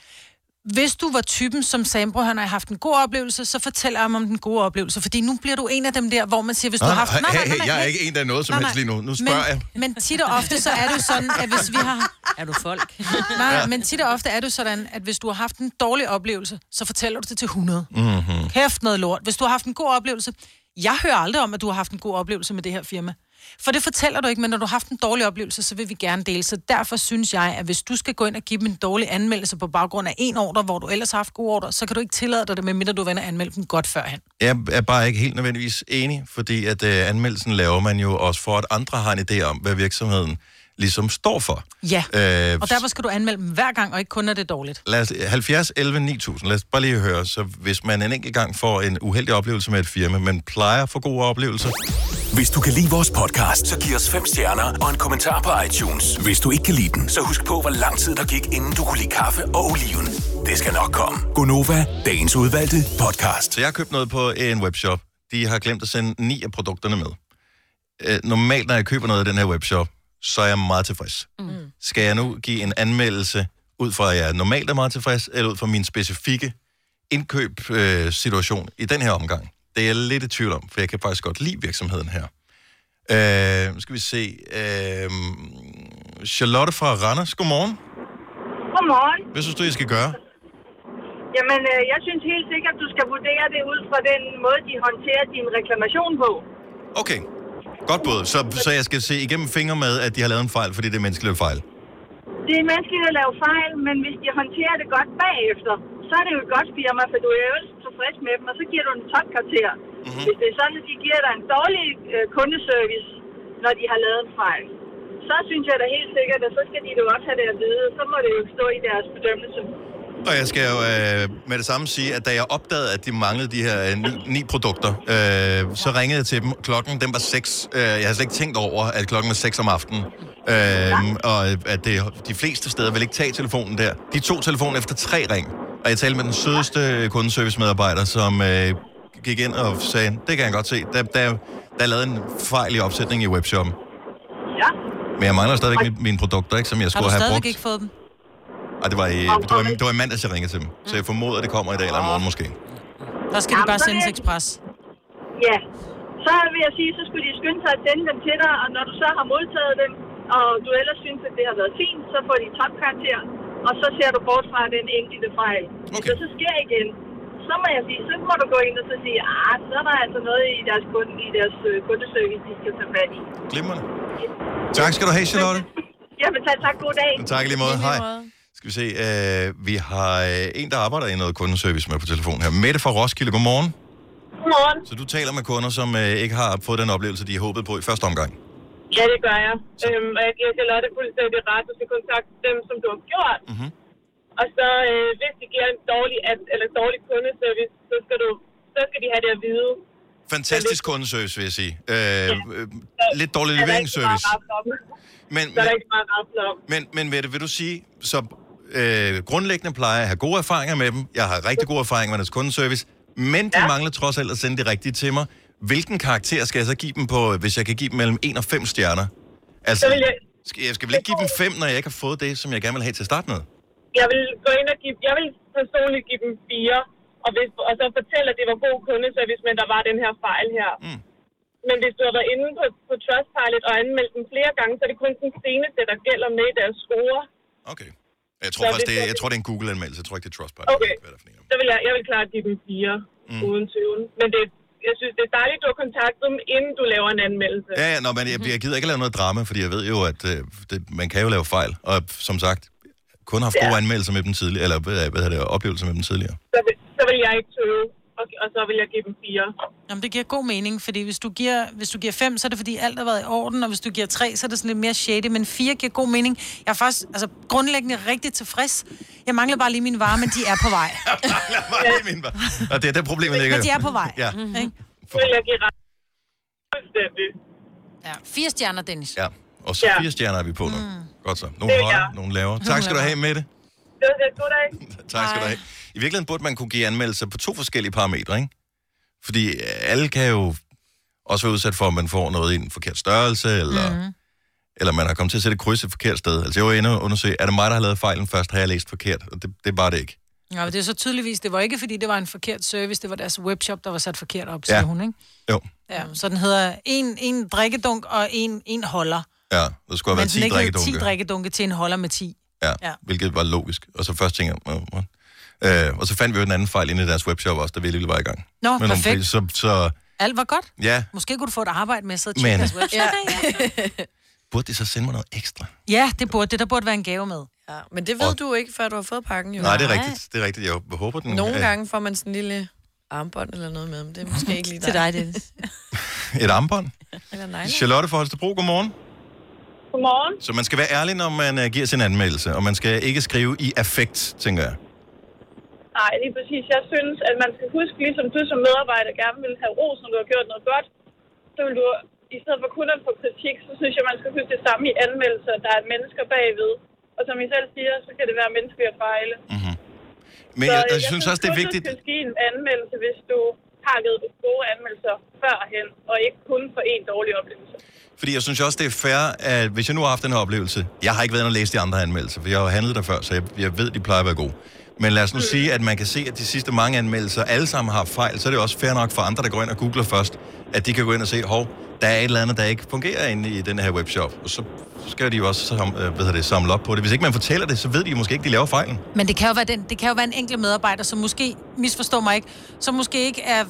Hvis du var typen, som sagde, bror, han har haft en god oplevelse, så fortæl ham om den gode oplevelse. Fordi nu bliver du en af dem der, hvor man siger, hvis du Nå, har haft... hey, hey, jeg er ikke en, der er noget som Nej, helst nej. lige nu. Nu spørger jeg. men, Men tit og ofte, så er det jo sådan, at hvis vi har... Er du folk? Nej, ja. men tit og ofte er det sådan, at hvis du har haft en dårlig oplevelse, så fortæller du det til 100. Mm-hmm. Kæft noget lort. Hvis du har haft en god oplevelse... Jeg hører aldrig om, at du har haft en god oplevelse med det her firma. For det fortæller du ikke, men når du har haft en dårlig oplevelse, så vil vi gerne dele. Så derfor synes jeg, at hvis du skal gå ind og give dem en dårlig anmeldelse på baggrund af en ordre, hvor du ellers har haft gode ordre, så kan du ikke tillade dig det, medmindre du vender anmeldelsen dem godt førhen. Jeg er bare ikke helt nødvendigvis enig, fordi at øh, anmeldelsen laver man jo også for, at andre har en idé om, hvad virksomheden ligesom står for. Ja, Øh, og derfor skal du anmelde dem hver gang, og ikke kun, når det er dårligt. Lad os, 70, 11, 9000. Lad os bare lige høre. Så hvis man en enkelt gang får en uheldig oplevelse med et firma, men plejer for gode oplevelser, Hvis du kan lide vores podcast, så giv os fem stjerner og en kommentar på iTunes. Hvis du ikke kan lide den, så husk på, hvor lang tid der gik, inden du kunne lide kaffe og oliven. Det skal nok komme. Gonova, dagens udvalgte podcast. Så jeg har købt noget på en webshop. De har glemt at sende ni af produkterne med. Øh, normalt, når jeg køber noget af den her webshop, så er jeg meget tilfreds. Mm. Skal jeg nu give en anmeldelse ud fra, at jeg normalt er meget tilfreds, eller ud fra min specifikke indkøb-situation øh, situation i den her omgang? Det er jeg lidt i tvivl om, for jeg kan faktisk godt lide virksomheden her. Øh, skal vi se. Øh, Charlotte fra Randers, godmorgen. Godmorgen. Hvad synes du, jeg skal gøre? Jamen, øh, jeg synes helt sikkert, du skal vurdere det ud fra den måde, de håndterer din reklamation på. Okay, godt bud. Så, så jeg skal se igennem fingre med, at de har lavet en fejl, fordi det er menneskeligt fejl. Det er menneskeligt at lave fejl, men hvis de håndterer det godt bagefter, så er det jo et godt firma, for du er jo tilfreds med dem, og så giver du en topkarakter. Mm-hmm. Hvis det er sådan, at de giver dig en dårlig øh, kundeservice, når de har lavet en fejl, så synes jeg da helt sikkert, at så skal de jo også have det at vide. Så må det jo stå i deres bedømmelse. Og jeg skal jo øh, med det samme sige, at da jeg opdagede, at de manglede de her øh, ni, ni produkter, øh, så ringede jeg til dem. Klokken, den var 6. Øh, jeg havde slet ikke tænkt over, at klokken var 6 om aftenen. Øh, og at det, de fleste steder vil ikke tage telefonen der. De tog telefonen efter tre ring. Og jeg talte med den sødeste kundeservice-medarbejder, som øh, gik ind og sagde, det kan jeg godt se. Der, der, der er lavet en fejl i opsætning i webshoppen. Ja. Men jeg mangler stadigvæk mine, mine produkter, ikke, som jeg Har skulle du have stadigvæk brugt. ikke fået dem? Ej, det var, i, det, var, det var i mandags, jeg ringede til dem. Så jeg formoder, at det kommer i dag eller i morgen måske. Der skal de Jamen, bare så sendes er- ekspres. Ja. Så vil jeg sige, så skulle de skynde sig at sende dem til dig, og når du så har modtaget dem, og du ellers synes, at det har været fint, så får de topkarakter, og så ser du bort fra den enkelte fejl. Hvis det så sker igen, så må jeg sige, så må du gå ind og så sige, ah, så er der altså noget i deres, kunde, i deres øh, kundeservice, de skal tage fat i. Glimrende. Tak skal du have, Charlotte. Jamen, tak, tak, god dag. Tak lige måde. Hej. Skal vi se, øh, vi har øh, en, der arbejder i noget kundeservice med på telefon her. Mette fra Roskilde, godmorgen. Godmorgen. Så du taler med kunder, som øh, ikke har fået den oplevelse, de har håbet på i første omgang. Ja, det gør jeg. Øhm, og jeg giver Charlotte fuldstændig ret. Du skal kontakte dem, som du har gjort. Mm-hmm. Og så, øh, hvis de giver en dårlig, ad, eller dårlig kundeservice, så skal, du, så skal de have det at vide. Fantastisk kundeservice, vil jeg sige. Øh, øh, lidt dårlig Så er så leveringsservice. at. Men, Så er der ikke så meget at rafle om. Men, men Mette, vil du sige, så øh, grundlæggende plejer at have gode erfaringer med dem. Jeg har rigtig gode erfaringer med deres kundeservice. Men de ja. mangler trods alt at sende det rigtige til mig. Hvilken karakter skal jeg så give dem på, hvis jeg kan give dem mellem 1 og 5 stjerner? Altså, Så vil jeg- skal, jeg skal vel ikke give dem 5, når jeg ikke har fået det, som jeg gerne vil have til at starte med? Jeg vil gå ind og give, jeg vil personligt give dem fire, og, hvis, og så fortælle, at det var god kundeservice, men der var den her fejl her. Mm. Men hvis du har været inde på, på Trustpilot og anmeldt dem flere gange, så er det kun den seneste, der gælder med i deres score. Okay. Jeg tror Så faktisk, det, er- jeg- tror, det er en Google-anmeldelse. Jeg tror ikke, det er Trustpilot. Okay, så vil jeg, jeg vil klart give dem fire, Mm. uden tvivl. Men det, jeg synes, det er dejligt, at du har kontaktet dem, inden du laver en anmeldelse. Ja, ja, nå, men jeg, jeg gider ikke lave noget drama, fordi jeg ved jo, at øh, det, man kan jo lave fejl. Og som sagt, kun haft Ja. gode anmeldelser med dem tidligere, eller hvad, hvad hedder det, oplevelser med dem tidligere. Så, vil, så vil jeg ikke tøve, og, og så vil jeg give dem fire. Jamen, det giver god mening, fordi hvis du giver, hvis du giver fem, så er det fordi alt har været i orden, og hvis du giver tre, så er det sådan lidt mere shady, men fire giver god mening. Jeg er faktisk altså, grundlæggende rigtig tilfreds. Jeg mangler bare lige min varer, men de er på vej. Og det er der problemet ligger. Men de er på vej. Ja. Mm-hmm. Ikke? Så vil jeg give ret. Fuldstændig. Ja, fire stjerner, Dennis. Ja, og så Ja. fire stjerner er vi på nu. Mm. Godt så. Nogle Det er højere, jeg. nogle lavere. Tak skal du have med det. Det var det. God dag. Tak skal du have. I virkeligheden burde man kunne give anmeldelser på to forskellige parametre, ikke? Fordi alle kan jo også være udsat for, at man får noget i en forkert størrelse, eller, mm. eller man har kommet til at sætte kryds et forkert sted. Altså jeg var inde og undersøge, er det mig, der har lavet fejlen først, har jeg læst forkert? Og det, det var det ikke. Ja, men det er så tydeligvis, det var ikke fordi, det var en forkert service, det var deres webshop, der var sat forkert op, Ja. siger hun, ikke? Jo. Ja, så den hedder en, en drikkedunk og en, en holder. Ja, der skulle have Men været den 10 ikke hed 10 drikkedunke. drikkedunke til en holder med 10. Ja, hvilket var logisk. Og så først tænkte jeg, "Nå, what?" øh, og så fandt vi jo den anden fejl inde i deres webshop også, da vi alligevel var i gang. Nå, Med nogle perfekt. priser, Så, så Alt var godt. ja, Måske kunne du få et arbejde med at sidde og Men- tjekke deres webshop. Ja. burde de så sende mig noget ekstra? ja, det burde det. Der burde være en gave med. ja. Men det ved Og- du ikke, før du har fået pakken, jo. Nej, det er rigtigt. Det er rigtigt. Jeg håber, den... Nogle øh, gange får man sådan en lille armbånd eller noget med, men det er måske ikke lige dig. Til dig, Dennis. Et armbånd. Eller nej. Charlotte fra Holstebro, godmorgen. Godmorgen. Så man skal være ærlig, når man uh, giver sin anmeldelse, og man skal ikke skrive i affekt, tænker jeg. Nej, lige præcis. Jeg synes, at man skal huske, ligesom du som medarbejder gerne vil have ros, når du har gjort noget godt, så vil du, i stedet for kun at få kritik, så synes jeg, man skal huske det samme i anmeldelser. Der er mennesker bagved. Og som I selv siger, så kan det være menneskelige fejle. Men så jeg, jeg, synes også, det er vigtigt... Du skal en anmeldelse, hvis du har givet gode anmeldelser førhen, og ikke kun for en dårlig oplevelse. Fordi jeg synes også, det er fair, at hvis jeg nu har haft den her oplevelse... Jeg har ikke været inde og læse de andre anmeldelser, for jeg har handlet der før, så jeg, jeg ved, de plejer at være gode. Men lad os nu sige, at man kan se, at de sidste mange anmeldelser alle sammen har fejl, så er det også fair nok for andre, der går ind og googler først, at de kan gå ind og se, hov, der er et eller andet, der ikke fungerer inde i den her webshop. Og så skal de jo også sam, øh, hvad hedder det, samle op på det. Hvis ikke man fortæller det, så ved de jo måske ikke, de laver fejlen. Men det kan jo være, den, det kan jo være en enkelt medarbejder, som måske, misforstår mig ikke, som måske ikke er,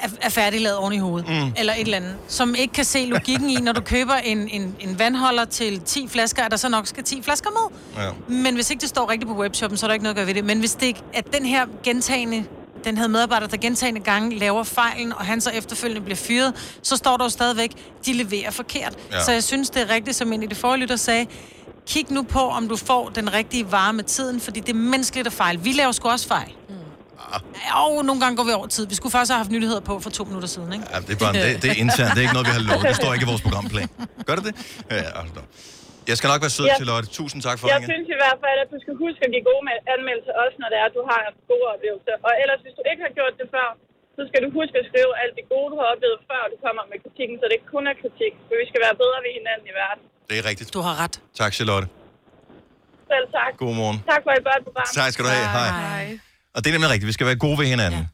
er, er færdiglavet oven i hovedet, mm. eller et eller andet, som ikke kan se logikken i, når du køber en, en, en vandholder til 10 flasker, at der så nok skal 10 flasker med. Ja. Men hvis ikke det står rigtigt på webshoppen, så er der ikke noget at gøre ved det. Men hvis det ikke, at den her gentagende, den her medarbejder, der gentagende gange laver fejlen, og han så efterfølgende bliver fyret, så står der jo stadigvæk, de leverer forkert. Ja. Så jeg synes, det er rigtigt, som en af de forrige lytter sagde, kig nu på, om du får den rigtige vare med tiden, fordi det er menneskeligt at fejl. Vi laver sgu også fejl. Mm. Og nogle gange går vi over tid. Vi skulle faktisk have haft nyheder på for to minutter siden, ikke? Ja, det, er bare, det, det er internt, det er ikke noget, vi har lovet. Det står ikke i vores programplan. Gør det det? Ja, altså. Jeg skal nok være sød Ja. til Lotte. Tusind tak for Jeg ringen. synes i hvert fald, at du skal huske at give gode anmeldelser, også når det er, at du har gode oplevelser. Og ellers, hvis du ikke har gjort det før, så skal du huske at skrive alt det gode, du har oplevet, før du kommer med kritikken, så det ikke kun er kritik. For vi skal være bedre ved hinanden i verden. Det er rigtigt. Du har ret. Tak, Charlotte. Selv tak. Godmorgen. Tak for et godt program. Tak skal du have. Hej. Hej. Og det er nemlig rigtigt. Vi skal være gode ved hinanden. Ja.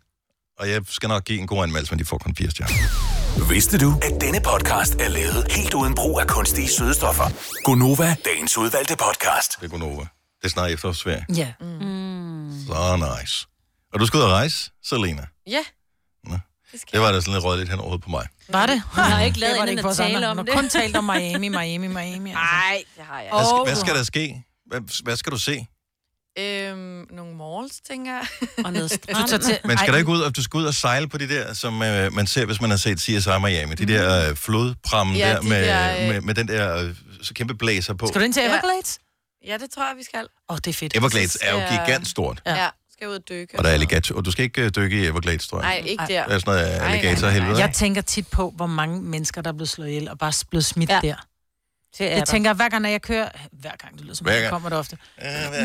Og jeg skal nok give en god anmeldelse, men de får kun fire stjerner. Vidste du, at denne podcast er lavet helt uden brug af kunstige sødestoffer? Gonova, dagens udvalgte podcast. Det er Gonova. Det er snart efterårsferie. Ja. Mm. Så nice. Og du skal ud og rejse, Selena. Ja. Det var da sådan lidt røget lidt hen over på mig. Var det? Hun har ikke lavet Det det andet end for at tale om Hun det. har kun talt om Miami, Miami, Miami. Altså. Nej, det har jeg. Hvad, skal, hvad du skal der ske? Hvad, hvad skal du se? Øhm, nogle malls, tænker jeg. Og noget tager til... Man skal da ikke ud, og du skal ud og sejle på de der, som øh, man ser, hvis man har set CSI Miami. De der øh, flodpramme Ja, der, de med, der, øh, med, med den der øh, så kæmpe blæser på. Skal du ind til Everglades? Ja, det tror jeg, vi skal. Åh, oh, det er fedt. Everglades er jo Ja. gigantstort. Ja. ja. Skal ud og dykke. Og der er alligator, og du skal ikke øh, dykke i Everglades, tror jeg. Nej, ikke der. Der er sådan noget alligator helvede. Jeg tænker tit på, hvor mange mennesker, der er blevet slået ihjel og bare blevet smidt ja. der. Det jeg der. tænker, hver gang, når jeg kører... Hver gang, det lyder som, jeg kommer det ofte.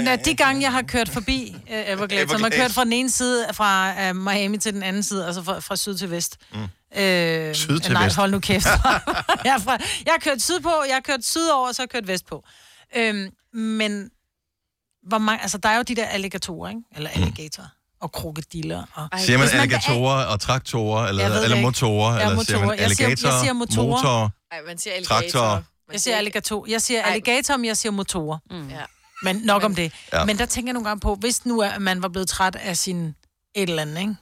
Når de gange, jeg har kørt forbi uh, Everglades, har Everglades. kørt fra den ene side, fra uh, Miami til den anden side, altså fra, fra syd til vest. Mm. Øh, Syd til nej, vest. hold nu kæft. jeg, fra, jeg har kørt sydpå, jeg har kørt sydover, og så har jeg kørt vestpå. Øhm, men hvor mange, altså, der er jo de der alligatorer, ikke? Eller alligator. Og krokodiller. Og... Mm. Siger man vil alligatorer og traktorer, eller, Jeg det eller motorer, Ja, eller siger man motorer. Jeg siger- jeg alligator, siger motorer. motor, Ej, man siger alligator. traktor? Jeg siger alligator. Jeg siger alligator, men jeg siger motorer. Mm. Ja. Men nok om det. Ja. Ja. Men der tænker jeg nogle gange på, hvis nu er, at man var blevet træt af sin et eller andet, ikke?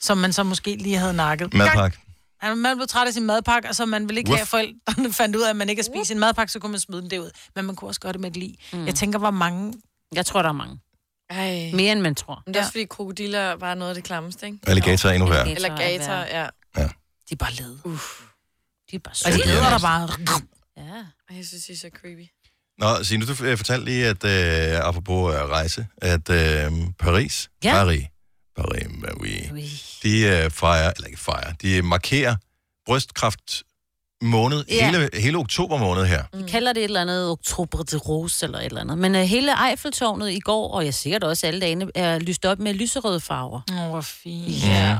Som man så måske lige havde nakket. Madpakke. Han man blev træt af sin madpakke, og så man ville ikke Uff. have, forældrene fandt ud af, at man ikke kan spise sin madpakke, så kunne man smide den derud. Men man kunne også gøre det med et lig. Mm. Jeg tænker, hvor mange... Jeg tror, der er mange. Ej. Mere end man tror. Men det er også fordi krokodiller var noget af det klammeste, ikke? Alligator er endnu værre. Eller gator, ja. De er bare lede. Uff. De er bare Og de er æder der næsten. bare. Ja. Jeg synes, det er så creepy. Nå, Signe, du fortalte lige, at øh, apropos øh, rejse, at øh, Paris, Ja. Paris, Paris, oui, de øh, fejrer, eller ikke fejrer, de markerer brystkræft måned, Ja. hele, hele oktober måned her. De kalder det et eller andet oktober de rose eller et eller andet. Men uh, hele Eiffeltårnet i går, og jeg ser det også alle dagene, er lyst op med lyserøde farver. Åh, hvor fint. Ja.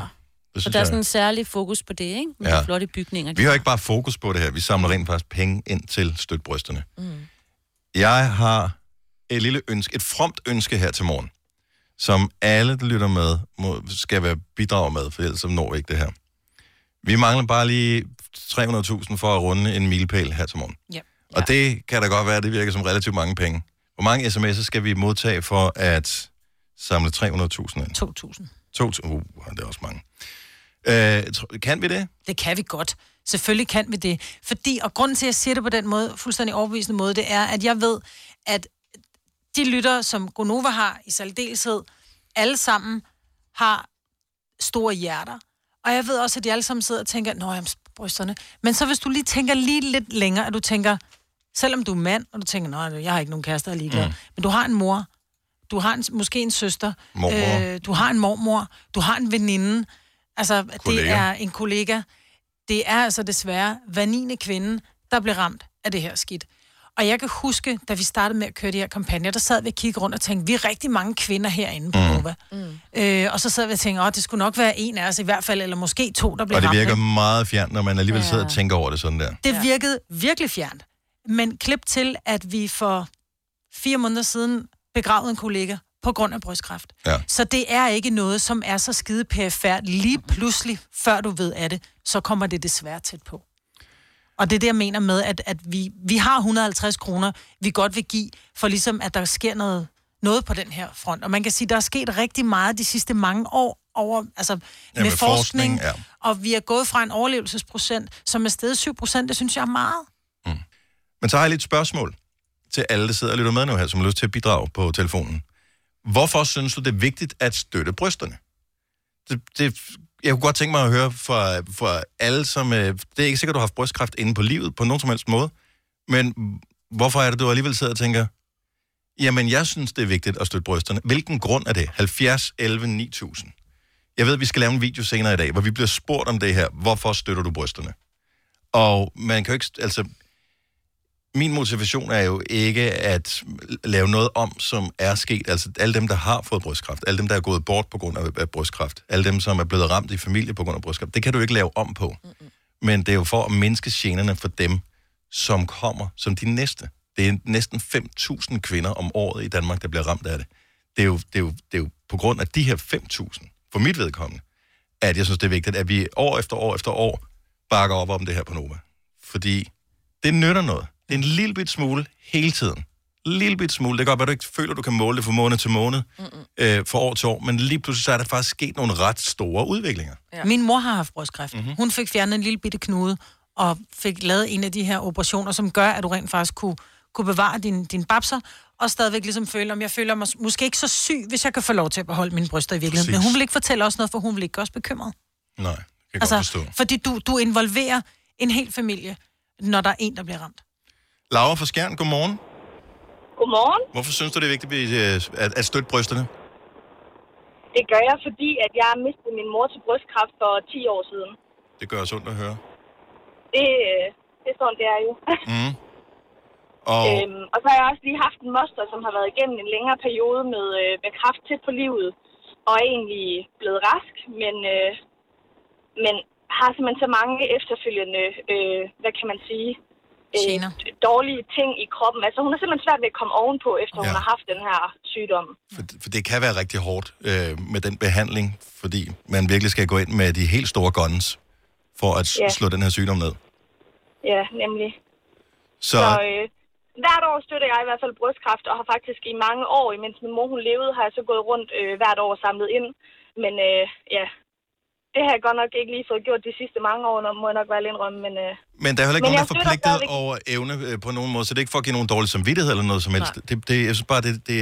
Det Og synes der er sådan en særlig fokus på det, ikke? Med Ja. de flotte bygninger. Vi har ikke bare fokus på det her, vi samler rent faktisk penge ind til støtbrysterne. Mm. Jeg har et lille ønske, et fromt ønske her til morgen, som alle, der lytter med, må, skal være bidrag med, for ellers så når vi ikke det her. Vi mangler bare lige 300.000 for at runde en milepæl her til morgen. Ja. Og det kan da godt være, det virker som relativt mange penge. Hvor mange sms'er skal vi modtage for at samle 300.000 ind? 2.000. 2.000. Uh, det er også mange. Øh, kan vi det? Det kan vi godt. Selvfølgelig kan vi det. Fordi, og grunden til, at jeg siger det på den måde, fuldstændig overbevisende måde, det er, at jeg ved, at de lyttere, som Gonova har i særdeleshed, alle sammen har store hjerter. Og jeg ved også, at de alle sammen sidder og tænker, nå, jamen, brysterne. Men så hvis du lige tænker lige lidt længere, at du tænker, selvom du er mand, og du tænker, nej, jeg har ikke nogen kærester, er ligeglad. Mm. Men du har en mor, du har en, måske en søster, Mormor. øh, du har en mormor, du har en veninde, altså det Kollega. er en kollega. Det er altså desværre hver 9. kvinde, der bliver ramt af det her skidt. Og jeg kan huske, da vi startede med at køre de her kampagner, der sad vi og kiggede rundt og tænkte, vi er rigtig mange kvinder herinde på Mm. Nova. Mm. Øh, og så sad vi og tænkte, åh, det skulle nok være en af os i hvert fald, eller måske to, der bliver Og det ramt. virker ikke? meget fjernt, når man alligevel sidder og tænker over det sådan der. Det virkede virkelig fjernt. Men klip til, at vi for fire måneder siden begravede en kollega på grund af brystkræft. Ja. Så det er ikke noget, som er så skide perifært. Lige pludselig, før du ved af det, så kommer det desværre tæt på. Og det er det, jeg mener med, at, at vi, vi har 150 kroner, vi godt vil give, for ligesom, at der sker noget, noget på den her front. Og man kan sige, der er sket rigtig meget de sidste mange år over, altså Ja, med, med forskning, forskning, ja. og vi er gået fra en overlevelsesprocent, som er steget 7 procent, det synes jeg er meget. Men så har jeg lidt spørgsmål til alle, der sidder og lytter med nu her, som har lyst til at bidrage på telefonen. Hvorfor synes du, det er vigtigt at støtte brysterne? Det, det, jeg kunne godt tænke mig at høre fra, fra alle, som... øh, Det er ikke sikkert, du har haft brystkræft inde på livet på nogen som helst måde, men hvorfor er det, du alligevel sidder og tænker, jamen, jeg synes, det er vigtigt at støtte brysterne. Hvilken grund er det? 70, 11, 9000. Jeg ved, vi skal lave en video senere i dag, hvor vi bliver spurgt om det her. Hvorfor støtter du brysterne? Og man kan jo ikke... Altså, min motivation er jo ikke at lave noget om, som er sket. Altså alle dem, der har fået brystkræft, alle dem, der er gået bort på grund af, brystkræft, alle dem, som er blevet ramt i familie på grund af brystkræft, det kan du ikke lave om på. Mm-hmm. Men det er jo for at mindske generne for dem, som kommer som de næste. Det er næsten 5.000 kvinder om året i Danmark, der bliver ramt af det. Det er jo, det er jo, det er jo på grund af de her 5.000, for mit vedkommende, at jeg synes, det er vigtigt, at vi år efter år efter år bakker op om det her på Nova. Fordi det nytter noget. Det er en lille bit smule hele tiden. Lille bit smule. Det kan godt være, du ikke føler, du kan måle det fra måned til måned, øh, fra år til år, men lige pludselig så er der faktisk sket nogle ret store udviklinger. Ja. Min mor har haft brystkræft. Mm-hmm. Hun fik fjernet en lille bitte knude, og fik lavet en af de her operationer, som gør, at du rent faktisk kunne, kunne bevare din, din babser, og stadigvæk ligesom føle, om jeg føler mig måske ikke så syg, hvis jeg kan få lov til at beholde mine bryster i virkeligheden. Præcis. Men hun vil ikke fortælle os noget, for hun vil ikke gøre os bekymret. Nej, det kan altså, godt forstå. fordi du, du involverer en hel familie, når der er en, der bliver ramt. Laura fra Skjern, godmorgen. Godmorgen. Hvorfor synes du, det er vigtigt øh, at, at støtte brysterne? Det gør jeg, fordi at jeg mistede min mor til brystkræft for 10 år siden. Det gør os ondt at høre. Det, øh, det er sådan, det er jo. Mm. Og Øhm, og så har jeg også lige haft en moster, som har været igennem en længere periode med, øh, med kræft tæt på livet, og er egentlig blevet rask, men, øh, men har simpelthen så mange efterfølgende, øh, hvad kan man sige, øh, dårlige ting i kroppen. Altså hun har simpelthen svært ved at komme ovenpå, efter ja. hun har haft den her sygdom. for det kan være rigtig hårdt øh, med den behandling, fordi man virkelig skal gå ind med de helt store guns, for at ja. slå den her sygdom ned. Ja, nemlig. Så, Så øh, hvert år støtter jeg i hvert fald brystkræft, og har faktisk i mange år, imens min mor hun levede, har jeg så gået rundt øh, hvert år og samlet ind. Men øh, ja, det har jeg godt nok ikke lige fået gjort de sidste mange år, når må jeg nok være lidt indrømme, men... Øh, Men der er heller ikke nogen, der er forpligtet stadigvæk- over evne øh, på nogen måde, så det er ikke for at give nogen dårlig samvittighed eller noget som helst. Det, det, jeg synes bare, det, det,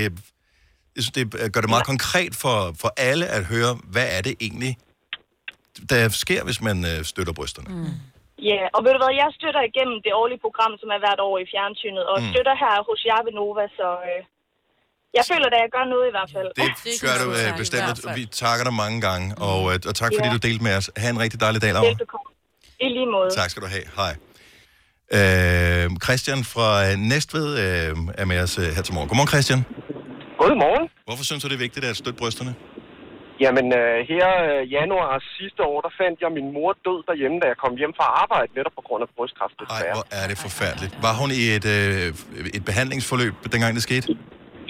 jeg synes, det gør det meget konkret for, for alle at høre, hvad er det egentlig, der sker, hvis man øh, støtter brysterne. Mm. Ja, og ved du hvad, jeg støtter igennem det årlige program, som er hvert år i fjernsynet, og Mm. mm. støtter her hos jer ved Nova, så øh, jeg føler, at jeg gør noget i hvert fald. Det gør du øh, bestemt. Vi takker dig mange gange, og, øh, og tak fordi Ja. du delte med os. Ha' en rigtig dejlig dag derovre. Velbekomme. I lige måde. Tak skal du have. Hej. Øh, Christian fra øh, Næstved øh, er med os øh, her til morgen. Godmorgen, Christian. Godmorgen. Hvorfor synes du, det er vigtigt at støtte brysterne? Jamen, øh, her øh, januar sidste år, der fandt jeg min mor død derhjemme, da jeg kom hjem fra arbejde, netop på grund af brystkræft. Ej, desværre. hvor er det forfærdeligt. Var hun i et, øh, et behandlingsforløb, dengang det skete?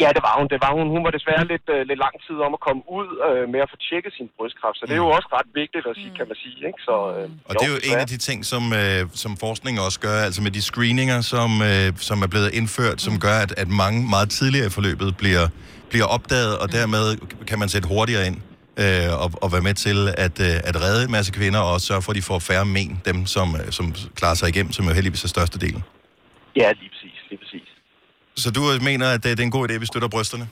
Ja, det var hun. Det var hun. Hun var desværre lidt, øh, lidt lang tid om at komme ud øh, med at få tjekket sin brystkræft, så det er jo også ret vigtigt at sige, kan man sige. Ikke? Så, øh, Og det er jo en af de ting, som, øh, som forskning også gør, altså med de screeninger, som, øh, som er blevet indført, som gør, at, at mange meget tidligere i forløbet bliver, bliver opdaget, og dermed kan man sætte hurtigere ind øh, og, og være med til at, øh, at redde en masse kvinder, og også sørge for, at de får færre men, dem som, øh, som klarer sig igennem, som jo heldigvis er størstedelen. Ja, lige præcis. Lige præcis. Så du øh, mener, at det det er en god idé, at vi støtter brysterne?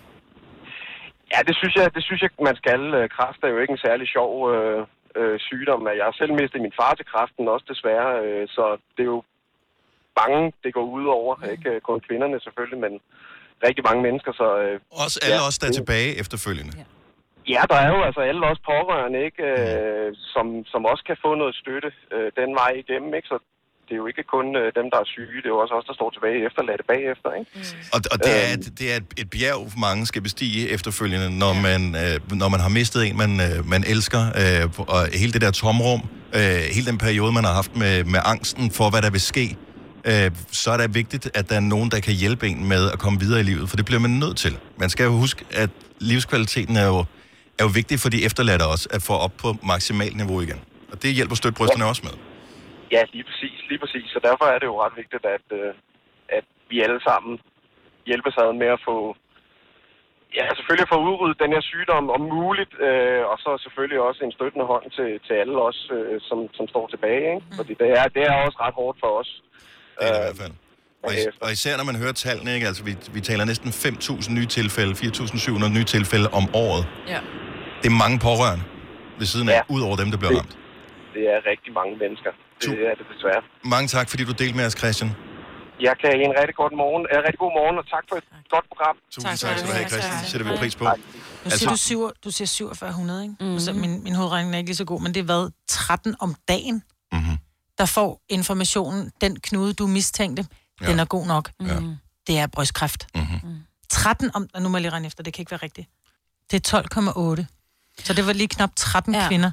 Ja, det synes jeg, det synes jeg man skal. Øh, Kræft er jo ikke en særlig sjov øh, øh, sygdom. Jeg har selv mistet min far til kræften også desværre, øh, så det er jo mange, det går ud over. Ikke øh, kun kvinderne selvfølgelig, men rigtig mange mennesker. Så, øh, Også alle ja, os, der er tilbage efterfølgende. Ja, der er jo altså alle os pårørende, ikke, øh, som, som også kan få noget støtte øh, den vej igennem. Ikke? Så det er jo ikke kun øh, dem, der er syge, det er jo også os, der står tilbage efterladte bagefter. Ikke? Og, og det, er, et- det er et, et bjerg, mange skal bestige efterfølgende, når, man, øh, når man har mistet en, man, øh, man elsker. Øh, og hele det der tomrum, øh, hele den periode, man har haft med, med angsten for, hvad der vil ske, øh, så er det vigtigt, at der er nogen, der kan hjælpe en med at komme videre i livet, for det bliver man nødt til. Man skal jo huske, at livskvaliteten er jo, er jo vigtig for de efterladte også, at få op på maksimalt niveau igen. Og det hjælper støtbrysterne også med. Ja, lige præcis, lige præcis. Så derfor er det jo ret vigtigt, at, øh, at vi alle sammen hjælpes ad med at få Ja, selvfølgelig at få udryddet den her sygdom om muligt, øh, og så selvfølgelig også en støttende hånd til, til alle os, øh, som, som står tilbage. Ikke? Fordi det er, det er også ret hårdt for os. Det er det i hvert fald. Og, is- og især når man hører tallene, ikke? Altså, vi, vi taler næsten 5.000 nye tilfælde, 4.700 nye tilfælde om året. Ja. Det er mange pårørende ved siden af, ja. ud over dem, der bliver ramt. Det er rigtig mange mennesker. Det er det desværre. Mange tak, fordi du delte med os, Christian. Jeg kan have en rigtig, godt morgen, øh, rigtig god morgen, og tak for et godt program. Tusind tak, tak skal du have, Christian. Det sætter vi pris på. Nu siger du, syv, du siger 4700, ikke? Mm-hmm. Så min, min hovedregning er ikke lige så god, men det er hvad? 13 om dagen, mm-hmm. der får informationen, den knude, du mistænkte, ja. den er god nok. Ja. Det er brystkræft. Mm-hmm. 13 om... og Nu må jeg lige regne efter, det kan ikke være rigtigt. Det er 12,8. Så det var lige knap 13 ja. kvinder.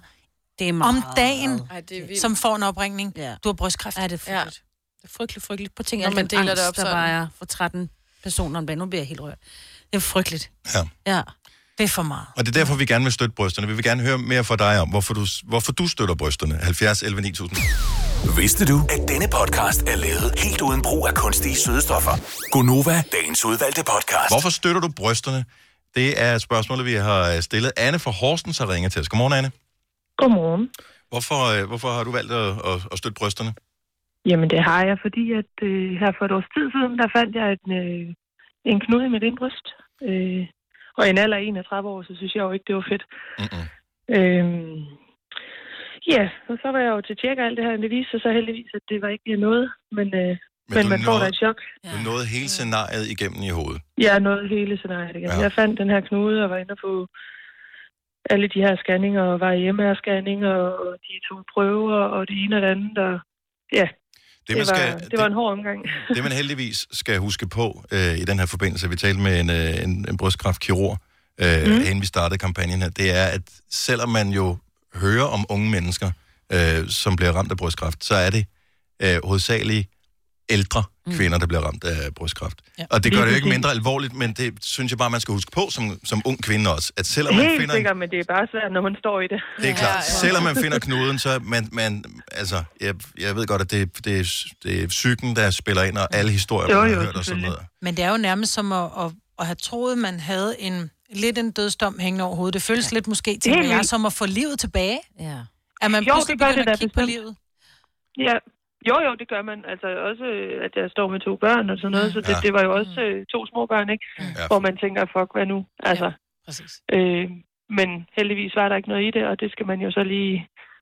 Det er Om meget. dagen, Ej, det er vildt. som får en opringning. Ja. Du har brystkræft. Ja, det er frygteligt. Det er frygteligt, frygteligt. På ting, Når man deler angst, det op der sådan. bare er for 13 personer om dagen. Nu bliver jeg helt rørt. Det er frygteligt. Ja. Ja. Det er for meget. Og det er derfor, vi gerne vil støtte brysterne. Vi vil gerne høre mere fra dig om, hvorfor du, hvorfor du støtter brysterne. 70 11 9000. Vidste du, at denne podcast er lavet helt uden brug af kunstige sødestoffer? Gonova, dagens udvalgte podcast. Hvorfor støtter du brysterne? Det er spørgsmålet, vi har stillet. Anne fra Horsens har ringet til os. Godmorgen, Anne. Godmorgen. Hvorfor, øh, hvorfor har du valgt at, at, at støtte brysterne? Jamen, det har jeg, fordi at øh, her for et års tid siden, der fandt jeg en, øh, en knude i mit indbryst. Øh, og i en alder af 31 år, så synes jeg jo ikke, det var fedt. Mm-mm. Øhm, ja, og så var jeg jo til tjek og alt det her, men det viste sig så heldigvis, at det var ikke noget, men, øh, men, men man får da nåede- et chok. Du nåede hele scenariet igennem i hovedet. Jeg nåede hele scenariet igen. Ja. Ja. Jeg fandt den her knude og var inde på alle de her scanninger, og var i MR-scanninger, og de to prøver, og det ene og det andet, og ja, det, man det, var, skal- det var en hård omgang. Det man heldigvis skal huske på øh, i den her forbindelse, vi talte med en, øh, en, en brystkræftkirurg, øh, mm. inden vi startede kampagnen her, det er, at selvom man jo hører om unge mennesker, øh, som bliver ramt af brystkræft, så er det øh, hovedsageligt ældre kvinder, der bliver ramt af brystkræft. Ja. Og det gør det jo ikke mindre alvorligt, men det synes jeg bare, man skal huske på som, som ung kvinde også, at selvom man Helt finder en sikkert, men det er bare svært, når man står i det. det er klart. Selvom man finder knuden, så man, man altså, jeg, jeg ved godt, at det, det, er, det er psyken, der spiller ind, og alle historier, Jo, man jo, har hørt og sådan noget. Men det er jo nærmest som at, at, at have troet, man havde en lidt en dødsdom hængende over hovedet. Det føles ja. lidt måske til jeg som at få livet tilbage. Ja. Er man jo, pludselig det gør det at kigge på livet? Ja, jo, jo, det gør man. Altså også, øh, at jeg står med to børn og sådan noget, så det, Ja. det var jo også øh, to små børn, ikke? Ja. Hvor man tænker, fuck, hvad nu? Altså, præcis. Øh, men heldigvis var der ikke noget i det, og det skal man jo så lige...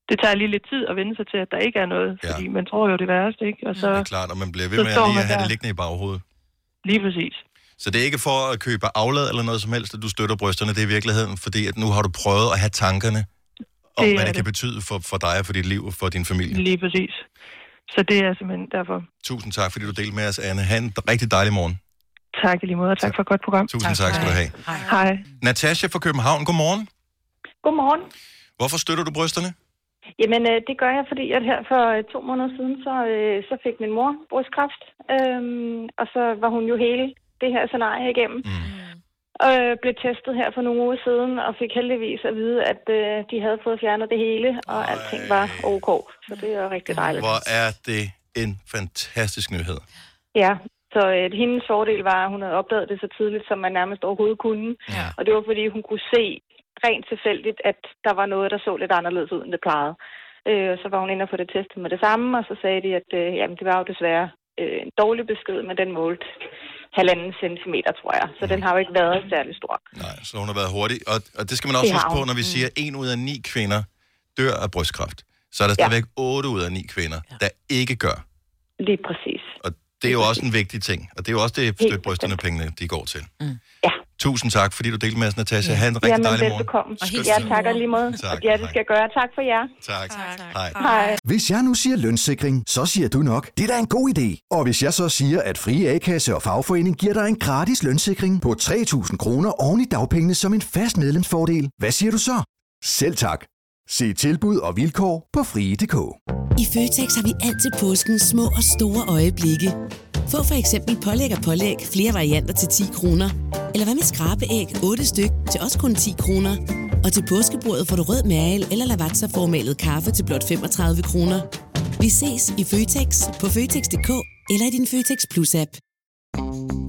Det tager lige lidt tid at vende sig til, at der ikke er noget, Ja. fordi man tror jo det værste, ikke? Og så, Det er klart, og man bliver ved med at lige at have det der. liggende i baghovedet. Lige præcis. Så det er ikke for at købe aflad eller noget som helst, at du støtter brysterne. Det er i virkeligheden, fordi at nu har du prøvet at have tankerne om, Det hvad det kan det. betyde for, for dig og for dit liv og for din familie. Lige præcis. Så det er simpelthen derfor. Tusind tak, fordi du delte med os, Anne. Ha' en rigtig dejlig morgen. Tak i lige måde, og tak for et godt program. Tusind tak, skal du have. Hej. Natasha fra København, godmorgen. Godmorgen. Hvorfor støtter du brysterne? Jamen, øh, det gør jeg, fordi at her for øh, to måneder siden, så, øh, så fik min mor brystkræft. Øhm, og så var hun jo hele det her scenarie igennem. Mm. Øh, blev testet her for nogle uger siden, og fik heldigvis at vide, at øh, de havde fået fjernet det hele, og Ej. alting var ok. Så det er rigtig dejligt. Hvor er det en fantastisk nyhed. Ja, så øh, hendes fordel var, at hun havde opdaget det så tidligt, som man nærmest overhovedet kunne. Ja. Og det var, fordi hun kunne se rent tilfældigt, at der var noget, der så lidt anderledes ud, end det plejede. Øh, og så var hun inde og få det testet med det samme, og så sagde de, at øh, jamen, det var jo desværre øh, en dårlig besked, men den målte halvanden centimeter, tror jeg. Så den har jo ikke været særlig stor. Nej, så hun har været hurtig. Og, og det skal man også Det huske på, når vi siger, at en ud af ni kvinder dør af brystkræft. Så er der stadigvæk otte ud af ni kvinder, der ikke gør. Lige præcis. Og det er jo også en vigtig ting. Og det er jo også det, støt brysterne pengene, de går til. Mm. Ja. Tusind tak, fordi du delte med os, Natasha. Ha' en rigtig Jamen, dejlig morgen. velbekomme. Og Ja, tak og lige måde. Tak, Og ja, det skal jeg gøre. Tak for jer. Tak. Hej. Hej. Hvis jeg nu siger lønssikring, så siger du nok, det er da en god idé. Og hvis jeg så siger, at Frie A-kasse og fagforening giver dig en gratis lønssikring på 3.000 kroner oven i dagpengene som en fast medlemsfordel, hvad siger du så? Selv tak. Se tilbud og vilkår på frie.dk. I Føtex har vi altid påsken små og store øjeblikke. Få for eksempel pålæg og pålæg flere varianter til 10 kroner. Eller hvad med skrabeæg 8 styk til også kun 10 kroner. Og til påskebordet får du rød mal eller lavatserformalet kaffe til blot 35 kroner. Vi ses i Føtex på Føtex.dk eller i din Føtex Plus-app.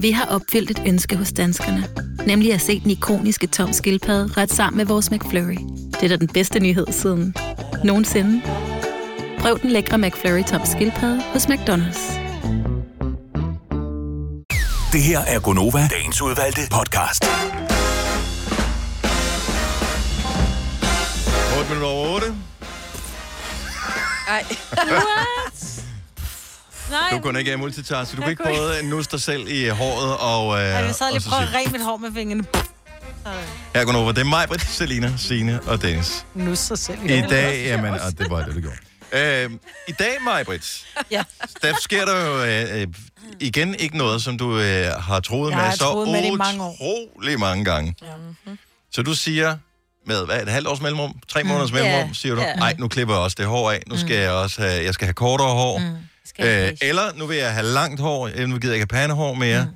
Vi har opfyldt et ønske hos danskerne. Nemlig at se den ikoniske tom skildpadde ret sammen med vores McFlurry. Det er da den bedste nyhed siden nogensinde. Prøv den lækre McFlurry tom skildpadde hos McDonald's. Det her er Gonova, dagens udvalgte podcast. 8 minutter over 8. Ej. What? Nej. Du kunne ikke multitaske. Du kunne ikke kunne både nusse dig selv i håret og... Øh, Ej, jeg sad lige og så prøvede at ræne mit hår med fingrene. Her går over. Det er mig, Britt, Selina, Signe og Dennis. Nu sig selv. I dag, jamen, og det var det, du gjorde. Øh, I dag, mig, Britt, Ja. der sker der jo øh, øh, igen ikke noget, som du øh, har troet Jeg med har så troet med det i mange år. utrolig mange gange. Så du siger med hvad, et halvt års mellemrum, tre måneders mellemrum, Ja, siger du, ja. nej, nu klipper jeg også det hår af, nu skal jeg også have, jeg skal have kortere hår, Mm. øh, eller nu vil jeg have langt hår, øh, nu gider jeg ikke have pandehår mere. Øh,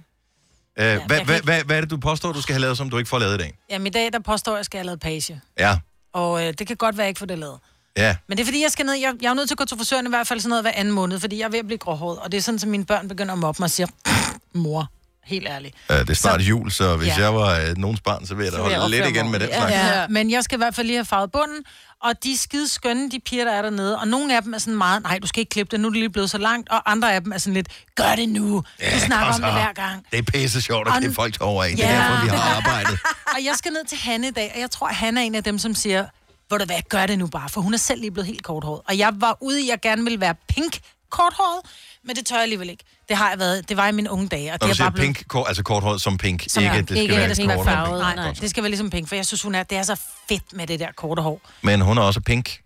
hvad, jeg hvad, kan hvad, hvad er det, du påstår, du skal have lavet, som du ikke får lavet i dag? Jamen i dag, der påstår jeg, at jeg skal have lavet page. Ja, Og øh, det kan godt være, at jeg ikke får det lavet. Ja. Men det er fordi, jeg skal ned. Jeg, jeg er nødt til at gå til frisøren i hvert fald sådan noget hver anden måned, fordi jeg er ved at blive gråhåret. Og det er sådan, at mine børn begynder at mobbe mig og siger, mor, helt ærligt. Øh, det er snart Så- jul, så hvis Ja. jeg var øh, nogens barn, så vil jeg da vil jeg holde lidt igen med den slags. Ja, men jeg skal i hvert fald lige have farvet bunden, og de er skide skønne, de piger, der er dernede. Og nogle af dem er sådan meget, nej, du skal ikke klippe det, nu er det lige blevet så langt. Og andre af dem er sådan lidt, gør det nu. Du snakker om det hver gang. Det er pisse sjovt at klippe folk over af. Det Ja. er derfor, vi har arbejdet. og jeg skal ned til Hanne i dag, og jeg tror, Hanne er en af dem, som siger, hvor du hvad, gør det nu bare, for hun er selv lige blevet helt korthåret. Og jeg var ude i, at jeg gerne ville være pink korthåret, men det tør jeg alligevel ikke. Det har jeg været, det var i mine unge dage. Og Når det du er siger bare blevet... pink, kort, altså korthåret som pink, Som ikke det skal ikke, være det skal være farvet. Nej, nej, det skal være ligesom pink, for jeg synes, hun er, det er så fedt med det der korte hår. Men hun er også pink.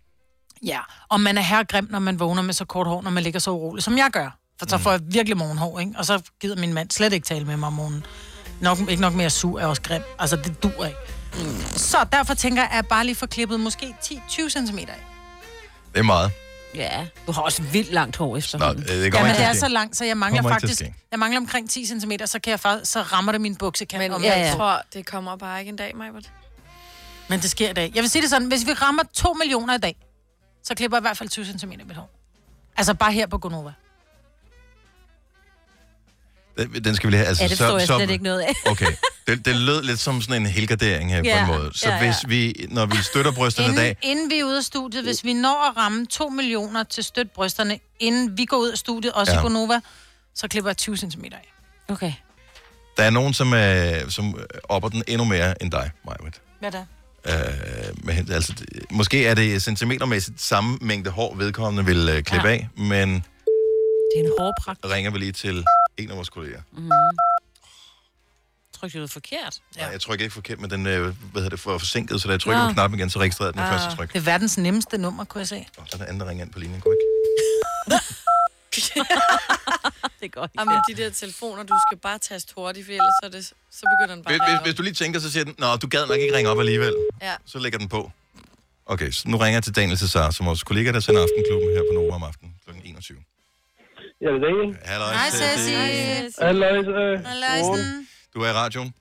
Ja, og man er herregrim, når man vågner med så kort hår, når man ligger så urolig, som jeg gør. For så får jeg virkelig morgenhår, ikke? Og så gider min mand slet ikke tale med mig om morgenen. Nok, ikke nok mere sur er også grim. Altså, det dur ikke. Mm. Så derfor tænker jeg, at jeg bare lige får klippet måske 10-20 cm af. Det er meget. Ja, du har også vildt langt hår efter. Nå, det kommer Jamen, ikke det er så langt, så jeg mangler Kommer faktisk... Jeg mangler omkring 10 cm, så, kan jeg faktisk, så rammer det min buksekant. Men om jeg lidt. tror, det kommer bare ikke en dag, Majbert. Men det sker i dag. Jeg vil sige det sådan, hvis vi rammer 2 millioner i dag, så klipper jeg i hvert fald 20 cm mit hår. Altså bare her på Gonova. Den- Den skal vi lige have. Altså, Ja, det forstår jeg slet ikke noget af. Okay. Det Det, lød lidt som sådan en helgardering her Ja, på en måde. Så ja, ja. hvis vi, når vi støtter brysterne i Inden, dag, inden vi er ude af studiet, hvis vi når at ramme 2 millioner til støt brysterne, inden vi går ud af studiet, også ja. I Gonova, så klipper jeg 20 cm af. Okay. der er nogen, som, er, som opper den endnu mere end dig, Majbet. Hvad da? Øh, med, hen- altså, det- måske er det centimetermæssigt samme mængde hår, vedkommende vil øh, klippe Ja. af, men Det er en hårpragt. ringer vi lige til en af vores kolleger. Mm. Tryk det ud forkert. Ja. Nej, jeg trykker ikke forkert, men den øh, hvad hedder det, for forsinket, så da jeg trykker Nå. på knappen igen, så registrerer den det første tryk. Det er verdens nemmeste nummer, kunne jeg se. Og så er der anden, der ringer ind på linjen, kunne det går Jamen, de der telefoner, du skal bare taste hurtigt, for ellers så, det, så begynder den bare Hvis, at hvis, ringe hvis du lige tænker, så siger den, Nå, du gad nok ikke ringe op alligevel. Ja. Så lægger den på. Okay, så nu ringer jeg til Daniel Cesar, som vores kollega, der sender Aftenklubben her på Nova om aftenen kl. 21. Ja, det er Daniel. Halløj, Hej, Ceci. Halløj, Halløjsen. Du er i radioen?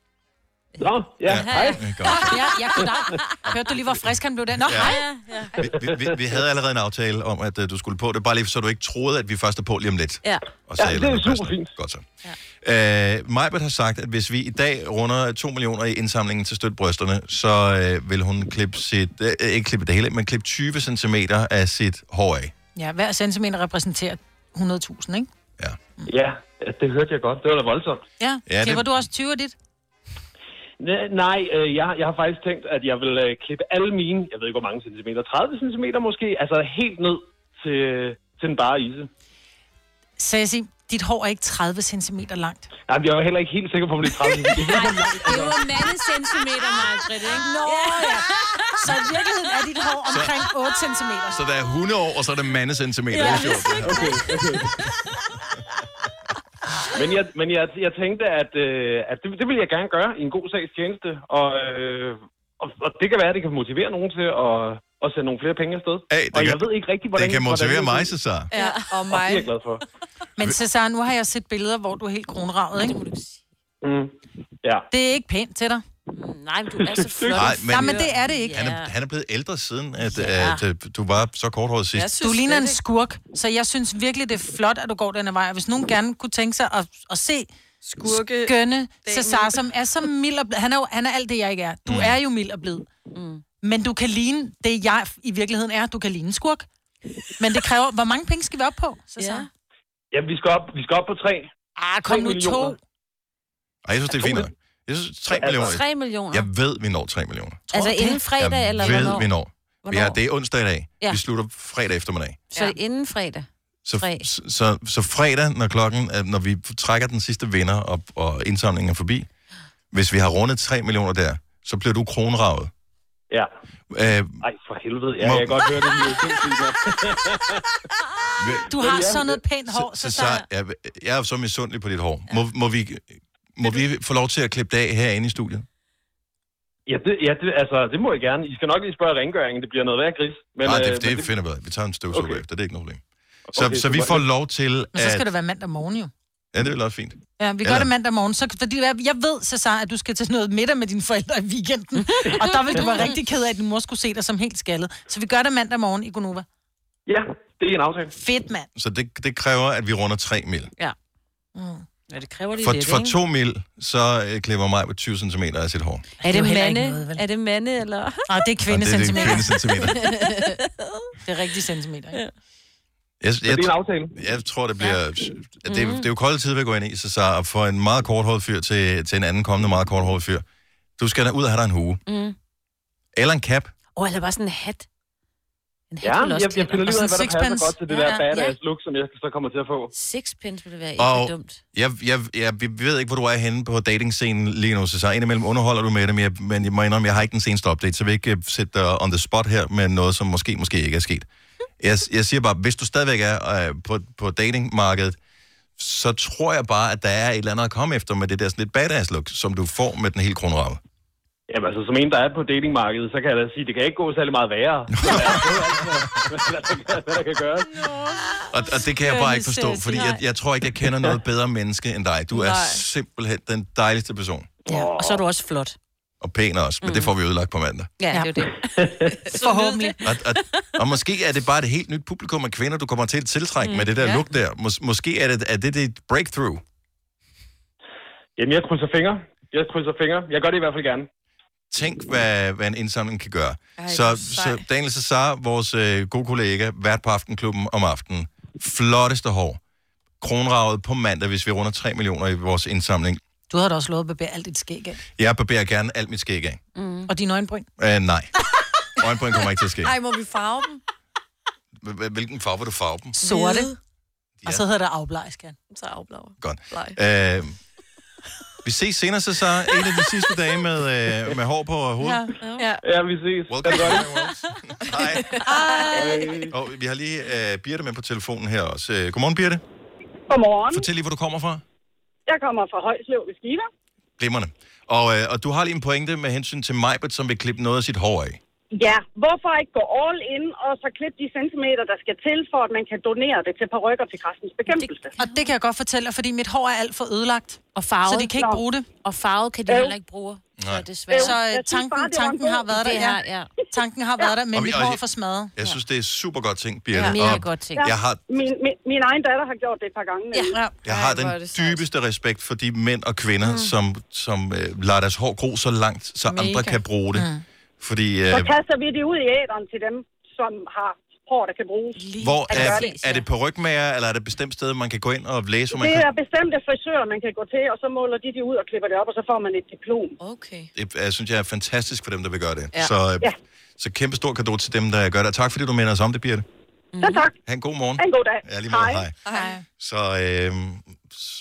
Nå, ja, hej. Godt. Ja, ja, goddag. Hørte du lige, hvor frisk han blev der? Nå, Ja. hej. Vi, vi, vi, vi havde allerede en aftale om, at uh, du skulle på. Det bare lige, så du ikke troede, at vi først er på lige om lidt. Ja. Og Ja, det er super fint. Godt så. Ja. Uh, Majbert har sagt, at hvis vi i dag runder 2 millioner i indsamlingen til støt brysterne, så uh, vil hun klippe sit, uh, ikke klippe det hele, men klippe 20 cm af sit hår af. Ja, hver centimeter repræsenterer 100.000, ikke? Ja, det hørte jeg godt. Det var da voldsomt. Ja, Ja, ja det- klipper du også 20 af dit? Nej, øh, jeg, jeg har faktisk tænkt, at jeg vil øh, klippe alle mine, jeg ved ikke hvor mange centimeter, 30 centimeter måske, altså helt ned til, til den bare ise. Ceci, dit hår er ikke 30 cm langt. Nej, jeg er heller ikke helt sikker på, om det er 30 centimeter. Det er jo mandecentimeter, Margrethe, ikke? Nå, ja. Så i virkeligheden er dit hår omkring 8 cm. Så der er hundeår, og så er der mandecentimeter. Ja. Det er det. Okay, okay. Men, jeg, men jeg, jeg tænkte, at, øh, at det, det vil jeg gerne gøre i en god sags tjeneste, og, øh, og, og det kan være, at det kan motivere nogen til at, at sende nogle flere penge afsted. Hey, det og kan- jeg ved ikke rigtig, hvordan... Det kan hvordan motivere det- mig, Cesar. Ja, og Og mig. det er jeg glad for. Men Cesar, nu har jeg set billeder, hvor du er helt kronravet, ikke? Mm. Ja. Det er ikke pænt til dig. Nej, men du er så flot. Nej, men- Nej, men det er det ikke. Han er, han er blevet ældre siden, at, Ja. at, at du var så korthåret sidst. Du ligner en skurk, så jeg synes virkelig, det er flot, at du går den her vej. Og hvis nogen gerne kunne tænke sig at, at se Skurke skønne Cesar, som er så mild og blid. Han er, jo, han er alt det, jeg ikke er. Du mm. er jo mild og blid. Mm. Men du kan ligne det, jeg i virkeligheden er. Du kan ligne en skurk. Men det kræver... Hvor mange penge skal vi op på, Cesar? Ja. Ja, vi skal op, vi skal op på tre. Ah, kom Tre nu to. millioner. Ej, jeg synes, det er fint. Jeg synes, 3 millioner. 3 millioner. Jeg ved, vi når 3 millioner. Altså inden fredag, jeg eller ved, hvornår? vi når. Vi Hvornår? er, det er onsdag i dag. Ja. Vi slutter fredag eftermiddag. Så ja. inden fredag. Så, så, så, så fredag, når klokken, er- når vi trækker den sidste vinder, og, og indsamlingen er forbi, hvis vi har rundet 3 millioner der, så bliver du kronravet. Ja. Øh, Ej, for helvede. Ja, Må- jeg kan godt høre det. Det. Du har sådan noget pænt hår, så, så Cesar. jeg, jeg er så misundelig på dit hår. Må, må, vi, må vi få lov til at klippe det af herinde i studiet? Ja, det, ja det, altså, det må jeg gerne. I skal nok lige spørge rengøringen. Det bliver noget værd gris. Men, Nej, øh, det, det finder vi. Vi tager en støvsuger Okay. efter, det er ikke noget problem. Så, Okay, så vi får lov til Men så skal at... det være mandag morgen jo. Ja, det er også fint. Ja, vi gør Eller- det mandag morgen. Så, fordi jeg jeg ved, Cesar, at du skal til noget middag med dine forældre i weekenden. og der vil du være rigtig ked af, at din mor skulle se dig som helt skaldet. Så vi gør det mandag morgen i Gonova. Ja, det er en aftale. Fedt, mand. Så det, det kræver, at vi runder 3 mil. Ja. Mm. Ja, det kræver lige For, lidt, for ikke? 2 mil, så øh, klipper mig på 20 cm af sit hår. Er det, ikke mande? noget, vel? er det mande, eller? Nej, det er Og det er kvindecentimeter. kvindecentimeter. det er rigtig centimeter. Ja. Jeg, jeg, det er en aftale. jeg tror, det bliver... Ja. Det, er- det er jo kolde tid, vi går ind i, så, så for en meget korthåret fyr til, til en anden kommende meget korthåret fyr, du skal da ud og have dig en hue. Mm. Eller en cap. Åh, oh, eller bare sådan en hat. En hat Ja, jeg, jeg finder lige ud af, hvad der passer godt til det Ja, der badass ja. look, som jeg så kommer til at få. Sixpence ville være ikke Og dumt. jeg, jeg, jeg, vi ved ikke, hvor du er henne på datingscenen lige nu, så, så indimellem underholder du med det, men jeg, men jeg må indrømme, jeg har ikke den seneste update, så jeg vil ikke øh, sætte dig on the spot her med noget, som måske, måske ikke er sket. Jeg, jeg siger bare, hvis du stadigvæk er øh, på, på datingmarkedet, så tror jeg bare, at der er et eller andet at komme efter med det der sådan lidt badass look, som du får med den hele kronramme. Jamen altså, som en, der er på datingmarkedet, så kan jeg da sige, det kan ikke gå særlig meget værre. Hvad, der kan- gøres. Og, og det kan jeg bare ikke forstå, fordi jeg, jeg tror ikke, jeg kender noget bedre menneske end dig. Du er Nej. simpelthen den dejligste person. Ja, og så er du også flot. Og pæn også, men Mm. det får vi ødelagt på mandag. Ja, det er det. Forhåbentlig. Og, og, og måske er det bare et helt nyt publikum af kvinder, du kommer til at tiltrække mm, Mm, med det der ja. look der. Mås- måske er det, er det dit breakthrough. Jamen, jeg krydser fingre. jeg krydser fingre. Jeg gør det i hvert fald gerne. Tænk, hvad, hvad en indsamling kan gøre. Ej, så, så. Daniel Cesar, vores øh, gode kollega, vært på Aftenklubben om aftenen. Flotteste hår. Kronravet på mandag, hvis vi runder 3 millioner i vores indsamling. Du havde da også lovet at barbere alt dit skæg af. Jeg barberer gerne alt mit skæg af. Mm. Og dine øjenbryn. Uh, nej. Øjenbryn kommer ikke til at ske. Ej, må vi farve dem? H- Hvilken farve vil du farve dem? Sorte. Hvide. Og så hedder det afbleg, skal Så afblager. Godt. Uh, vi ses senere, så så en af de sidste dage med, uh, med hår på hovedet. Ja. Ja, vi ses. Welcome to my world. Hej. Og vi har lige uh, Birte med på telefonen her også. Uh, godmorgen, Birte. Godmorgen. Fortæl lige, hvor du kommer fra. Jeg kommer fra Højslev ved Skiva. Glimrende. Og, øh, og du har lige en pointe med hensyn til Majbert, som vil klippe noget af sit hår af. Ja, hvorfor ikke gå all in og så klippe de centimeter, der skal til, for at man kan donere det til parrykker til kræftens bekæmpelse? Og det kan jeg godt fortælle dig, fordi mit hår er alt for ødelagt. Og farvet. Så de kan ikke Nå. bruge det. Og farvet kan de Øv. heller ikke bruge. Så Nej. desværre. Så øh, tanken, bare, det tanken har været der, idé. ja. Ja, ja. Tanken har været der, men Og vi- mit og hår jeg- er for smadret. Jeg synes, det er super godt ting, Birte. Ja, mega godt ting. Jeg har, Min, min, min egen datter har gjort det et par gange. Ja. jeg har den dybeste respekt for de mænd og kvinder, mm. som, som øh, lader deres hår gro så langt, så Mega. andre kan bruge det. Mm. Fordi, Så øh, kaster vi det ud i æderen til dem, som har hår, der kan bruges. hvor At er, det. er det på rygmager, eller er det et bestemt sted, man kan gå ind og læse, hvor man Det kan... er bestemte frisører, man kan gå til, og så måler de det ud og klipper det op, og så får man et diplom. Okay. Det jeg synes jeg er fantastisk for dem, der vil gøre det. Ja. Så, øh, Ja. så kæmpe stor gave til dem, der gør det. Tak fordi du minder os om det, Birte. Mm. Så tak. Ha' en god morgen. Ha' en god dag. Ja, lige måde. Hej. Hej. Så, øh,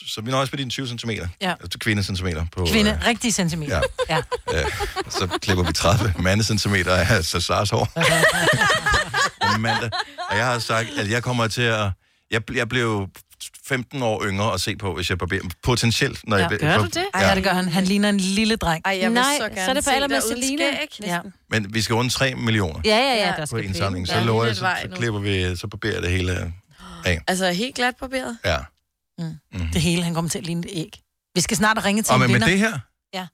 så vi nøjes med dine 20 cm. Ja. Altså kvindecentimeter. På, Kvinde, Øh, rigtige centimeter. Ja. ja. øh, så klipper vi 30 mandecentimeter af Cesars hår. Om mandag. Og jeg har sagt, at jeg kommer til at... Jeg, jeg blev 15 år yngre at se på, hvis jeg barberer. Potentielt, når jeg... Gør for- du det? Ej, ja, det gør han. Han ligner en lille dreng. Ej, jeg vil Nej, så gerne så er det på alder med Selina. Ja. Men vi skal runde 3 millioner Ja, ja, ja. Der på skal indsamlingen. Så Ja, lover jeg, så, så klipper vi, så barberer det hele af. Altså helt glat barberet? Ja. Mm. Det hele, han kommer til at ligne et æg. Vi skal snart ringe til Og en men med det her, Ja.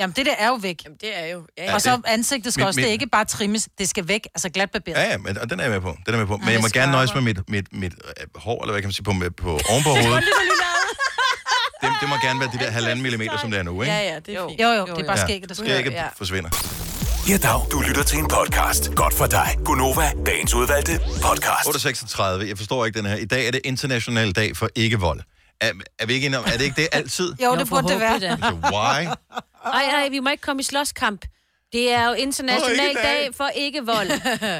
Jamen, det der er jo væk. Jamen, det er jo... Ja, Ja, og så det- ansigtet skal Mit- også, det mit- er ikke bare trimmes, det skal væk, altså glat barberet. Ja, ja, men, og den er jeg med på. Den er jeg med på. Men Ej, jeg må det gerne nøjes med mit, mit, mit øh, hår, eller hvad kan man sige, på, med, på ovenpå hovedet. Det, det må gerne være de der halvanden millimeter, som det er nu, ikke? Ja, ja, det er fint. Jo, jo, det er bare skægget, der skal Skægget Ja. forsvinder. Ja, dag. Du lytter til en podcast. Godt for dig. Gunova, dagens udvalgte podcast. 8.36. Jeg forstår ikke den her. I dag er det international dag for ikke-vold. Er, er vi ikke enige om, er det ikke det altid? Jo, det burde det være. Altså, why? Ej, nej, vi må ikke komme i slåskamp. Det er jo international ikke dag. dag for ikke-vold.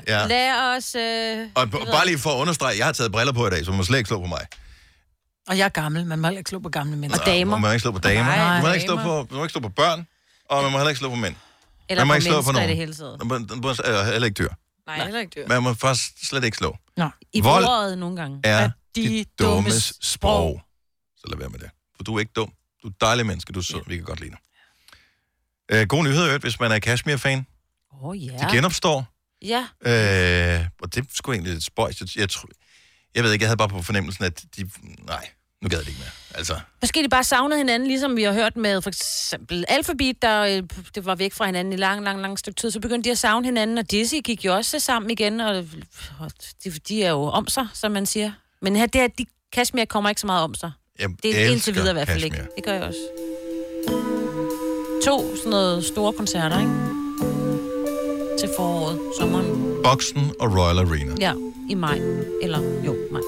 Ja. Lad os... Øh... Og b- bare lige for at understrege, jeg har taget briller på i dag, så man må slet ikke slå på mig. Og jeg er gammel, man må ikke slå på gamle mennesker. Og damer. Man må ikke slå på damer. Nej, man, må ikke slå på, man må ikke slå på børn, og man må heller ikke slå på mænd. Eller man må ikke slå på nogen. det hele taget. Man må, man må, øh, heller ikke dyr. Nej, heller ikke dyr. Man må først slet ikke slå. Nå. I Vold bordet nogle gange. er de de dummes sprog. Så lad være med det. For du er ikke dum. Du er et dejligt menneske. Du er sød. Vi kan godt lide dig. Øh, god nyhed, øvrigt, hvis man er Kashmir-fan. Åh, oh, ja. De genopstår. Ja. Øh, og det er sgu egentlig lidt spøjs. Jeg, jeg, tror- jeg ved ikke, jeg havde bare på fornemmelsen, at de... Nej, nu gad det ikke mere. Altså, Måske de bare savnede hinanden, ligesom vi har hørt med for eksempel Alphabet, der øh, det var væk fra hinanden i lang, lang, lang stykke tid. Så begyndte de at savne hinanden, og Dizzy gik jo også sammen igen, og, og de, de er jo om sig, som man siger. Men her, det er, de, Kashmir kommer ikke så meget om sig. jeg Det er indtil videre i hvert fald ikke. Det gør jeg også. To sådan noget store koncerter, ikke? Til foråret, sommeren. Boxen og Royal Arena. Ja, i maj. Eller, jo, maj.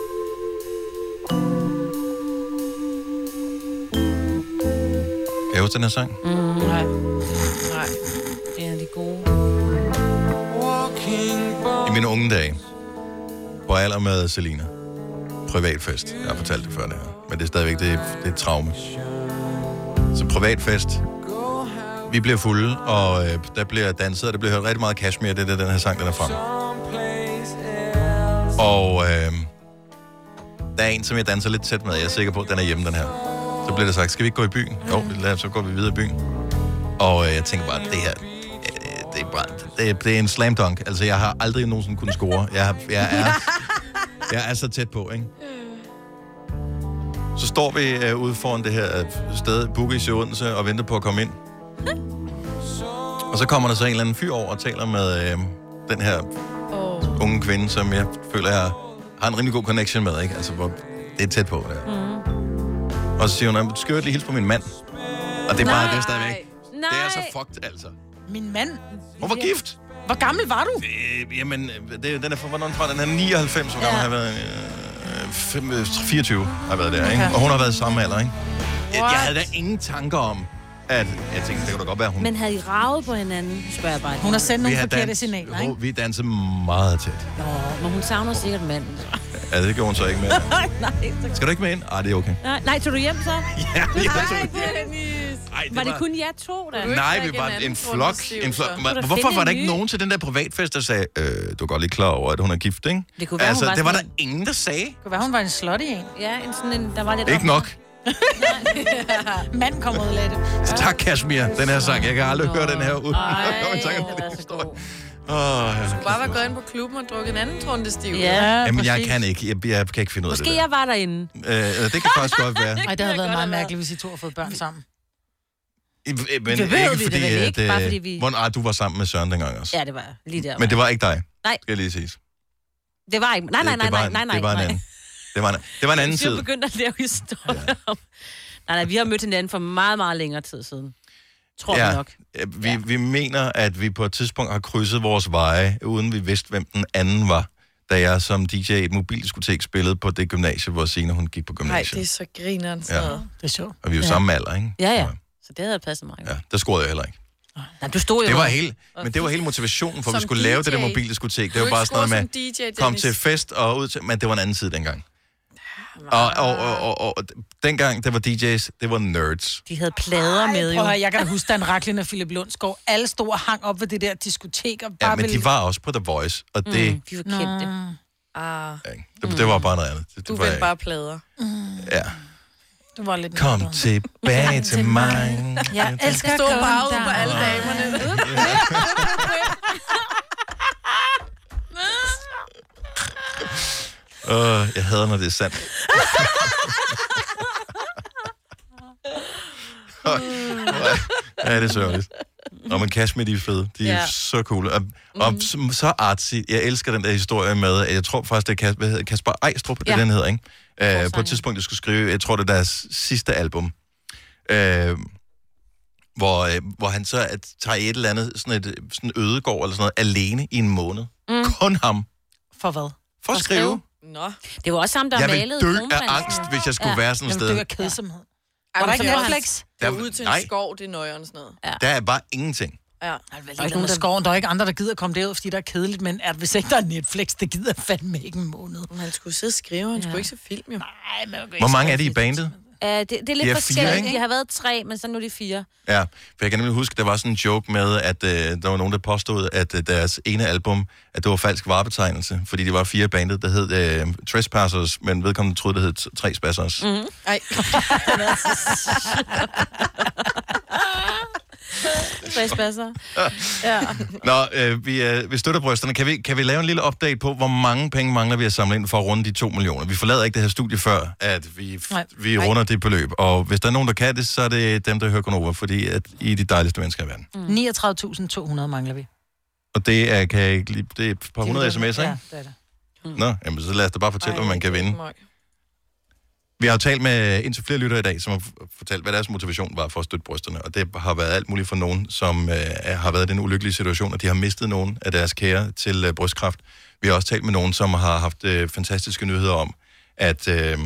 Kan huske den her sang? Mm, nej. Nej. Det er de gode. I mine unge dage, på alder med Selina. Privatfest. Jeg har fortalt det før det her. Men det er stadigvæk det, det er et traume. Så privatfest. Vi bliver fulde, og øh, der bliver danset, og der bliver hørt rigtig meget Kashmir. Det er den her sang, den er frem. Og øh, der er en, som jeg danser lidt tæt med. Jeg er sikker på, at den er hjemme, den her. Så bliver der sagt, skal vi ikke gå i byen? Jo, lad, os- så går vi videre i byen. Og øh, jeg tænker bare, det her, øh, det er, bare, det, er- det er en slam dunk. Altså, jeg har aldrig nogensinde kunnet score. Jeg, har- jeg, er, jeg er så tæt på, ikke? Så står vi øh, ude foran det her øh, sted, Bugis i Odense, og venter på at komme ind. Og så kommer der så en eller anden fyr over og taler med øh, den her Oh. unge kvinde, som jeg føler, jeg har en rimelig god connection med, ikke? Altså, hvor det er tæt på, der. Mm. Og så siger hun, "Jamen, skal jeg lige hilse på min mand? Og det er bare, det er stadigvæk. Nej. Det er så fucked, altså. Min mand. Hun var gift. Hvor gammel var du? Øh, jamen, det, den er fra, hvornår fra? Den er 99, hvor gammel har været? Øh, fem- øh, 24 har jeg været der, ikke? Okay. Og hun har været samme alder, ikke? Jeg, jeg havde da ingen tanker om, at... Jeg tænkte, det kunne da godt være, hun... Men havde I ravet på hinanden, spørger jeg bare. Hun har sendt nogle har forkerte dans- signaler, ikke? Vi dansede meget tæt. Nå, men hun savner sikkert manden. Ja, det gjorde hun så ikke med. nej, så... Skal du ikke med ind? Ej, det er okay. nej, nej, tog du hjem så? Ja, jeg tog Dennis. Ej, det var det kun jer to, da? Nej, vi var en flok. En flok. Men Hvorfor var der ikke nogen til den der privatfest, der sagde, øh, du er godt lige klar over, at hun er gift, ikke? Det kunne være, altså, hun var det var der sådan ingen, der sagde. Det kunne være, hun var en slot i en. Ja, en sådan en, der var lidt Ikke nok. Mand kommer ud af det. Så tak, Kashmir, den her sang. Jeg kan aldrig høre den her uden. Ej, Tak, den er så god. Åh, Du skulle bare være gået ind på klubben og drukket en anden trunde stiv. Ja, Jamen, jeg kan ikke. Jeg, jeg kan ikke finde ud af Måske det jeg var derinde. der. Øh, det kan faktisk godt være. Ej, det havde været meget mærkeligt, hvis I to havde fået børn sammen. I- Men Det behøvede ikke vi fordi, det vel at... ikke, bare øh, fordi vi- Hvordan, ah, du var sammen med Søren dengang også. Ja, det var lige der. Men det var ikke dig, Nej, skal jeg lige sige. det var ikke. Nej, nej, Det- nej, det nej, nej, nej. Det var en nej. anden, det var en, det var en anden Vi tid. begyndt at lave historier om... Nej, nej, vi har mødt hinanden for meget, meget længere tid siden. Tror vi nok. Ja, Vi, vi mener, at vi på et tidspunkt har krydset vores veje, uden vi vidste, hvem den anden var, da jeg som DJ i et mobildiskotek spillede på det gymnasie, hvor Signe hun gik på Nej, gymnasiet. det er så grineren Ja. Det er sjovt. Og vi er jo Ja. samme alder, ikke? Ja, ja. Så det havde passet mig. Ja, der scorede jeg heller ikke. Nej, du stod jo... Det var og- hele, men det var hele motivationen for, at vi skulle lave det der DJ. mobildiskotek. Det var bare sådan noget med, DJ, kom til fest og ud til... Men det var en anden tid dengang. Og, og, og, og, og dengang, der var DJ's, det var nerds. De havde plader Ej, med prøv jo. høre, jeg kan da huske, Dan Raklin og Philip Lundsgaard, alle stod og hang op ved det der diskotek og bare Ja, men ville... de var også på The Voice, og det, Mm, de var kendte. Ah, det, det var bare noget andet. Det, du var, vendte bare plader. Ja. Du var lidt Kom mindre. tilbage til mig. Jeg elsker at bare komme ude på alle damerne. Uh, jeg hader, når det er sandt. ja, det er sørgeligt. Og men Kashmir, de er fede. De er Ja. så cool. Og, og Mhm. så, så artsy. Jeg elsker den der historie med, jeg tror faktisk, det er Kasper, hvad hedder, Kasper Ejstrup, det Ja. den hedder, ikke? Uh, på et tidspunkt, de skulle skrive, jeg tror, det er deres sidste album. Uh, hvor, uh, hvor han så at, tager et eller andet sådan et sådan ødegård eller sådan noget, alene i en måned. Mm. Kun ham. For hvad? For at skrive. Nå. Det var også ham, der Jeg malede dø af angst, hvis jeg skulle være sådan et Jeg vil sted. dø af kedsomhed. Ej, Var der ikke Netflix? Det er Der- ud til nej. en skov, det er nøjeren sådan noget. Ja. Der er bare ingenting. Ja. Der er ikke nogen, der skoven. Der er ikke andre, der gider komme derud, fordi der er kedeligt, men at hvis ikke der er Netflix, det gider fandme ikke en måned. Han skulle sidde og skrive, han skulle ikke se film, jo. Nej, men jeg kan Hvor ikke mange er skrive de i bandet? Uh, det, det er De lidt er forskelligt. fire, ikke? De har været tre, men så nu er de fire. Ja, for jeg kan nemlig huske, der var sådan en joke med, at øh, der var nogen, der påstod, at øh, deres ene album, at det var falsk varebetegnelse, fordi de var fire bandet, der hed øh, Trespassers, men vedkommende troede, det hed Tre Spassers. Mm. Ej. Tre spasser. Ja. Nå, øh, vi, øh, vi støtter brysterne. Kan vi, kan vi lave en lille update på, hvor mange penge mangler vi at samle ind for at runde de 2 millioner? Vi forlader ikke det her studie før, at vi, Nej. vi runder det beløb. Og hvis der er nogen, der kan det, så er det dem, der hører Konover, fordi at I er de dejligste mennesker i verden. Mm. 39.200 mangler vi. Og det er, kan jeg ikke lige, det er et par hundrede sms'er, ikke? Ja, det er det. Nå, jamen, så lad os da bare fortælle, Ej, hvad man kan vinde. møg. Vi har jo talt med indtil flere lyttere i dag, som har fortalt, hvad deres motivation var for at støtte brysterne. Og det har været alt muligt for nogen, som øh, har været i den ulykkelige situation, at de har mistet nogen af deres kære til øh, brystkræft. Vi har også talt med nogen, som har haft øh, fantastiske nyheder om, at, øh,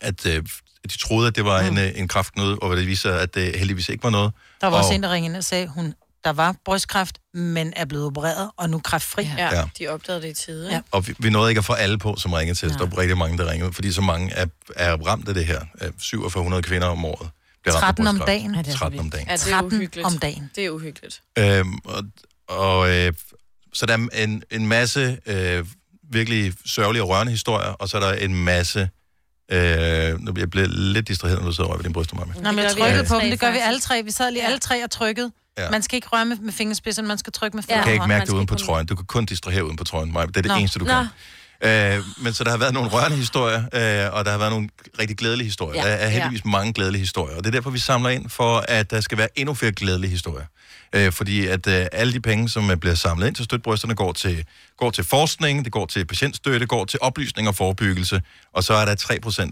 at øh, de troede, at det var en, øh, en kræftnød, og det viser, at det heldigvis ikke var noget. Der var og, også en, der ringede ind og sagde, hun, der var brystkræft, men er blevet opereret, og nu kræftfri. Ja, Ja. de opdagede det i tide. Ja. Og vi, vi nåede ikke at få alle på, som ringede til os. Der var rigtig mange, der ringede, fordi så mange er, er ramt af det her. Øh, 4700 kvinder om året bliver ramt af 13 om dagen. Ja, det er 13 om dagen. ja, det er 13 uhyggeligt. om dagen. Det er uhyggeligt. Øhm, og, og øh, så der er en, en masse øh, virkelig sørgelige og rørende historier, og så er der en masse... Øh, nu bliver jeg blevet lidt distraheret, når du sidder og rører ved din bryst, Maja. Nå, men jeg trykkede på dem. Det gør vi alle tre. Vi sad lige alle tre og trykkede. Ja. Man skal ikke røre med, med fingerspidserne, man skal trykke med Ja. Du kan ikke fingrene. mærke det uden på trøjen. Du kan kun distrahere uden på trøjen, Maja. Det er det Nå. eneste, du Nå. kan. Øh, men så der har været nogle rørende historier, øh, og der har været nogle rigtig glædelige historier. Ja. Der er heldigvis mange glædelige historier, og det er derfor, vi samler ind for, at der skal være endnu flere glædelige historier. Øh, fordi at øh, alle de penge, som øh, bliver samlet ind til støtbrysterne, går til, går til forskning, det går til patientstøtte, går til oplysning og forebyggelse, og så er der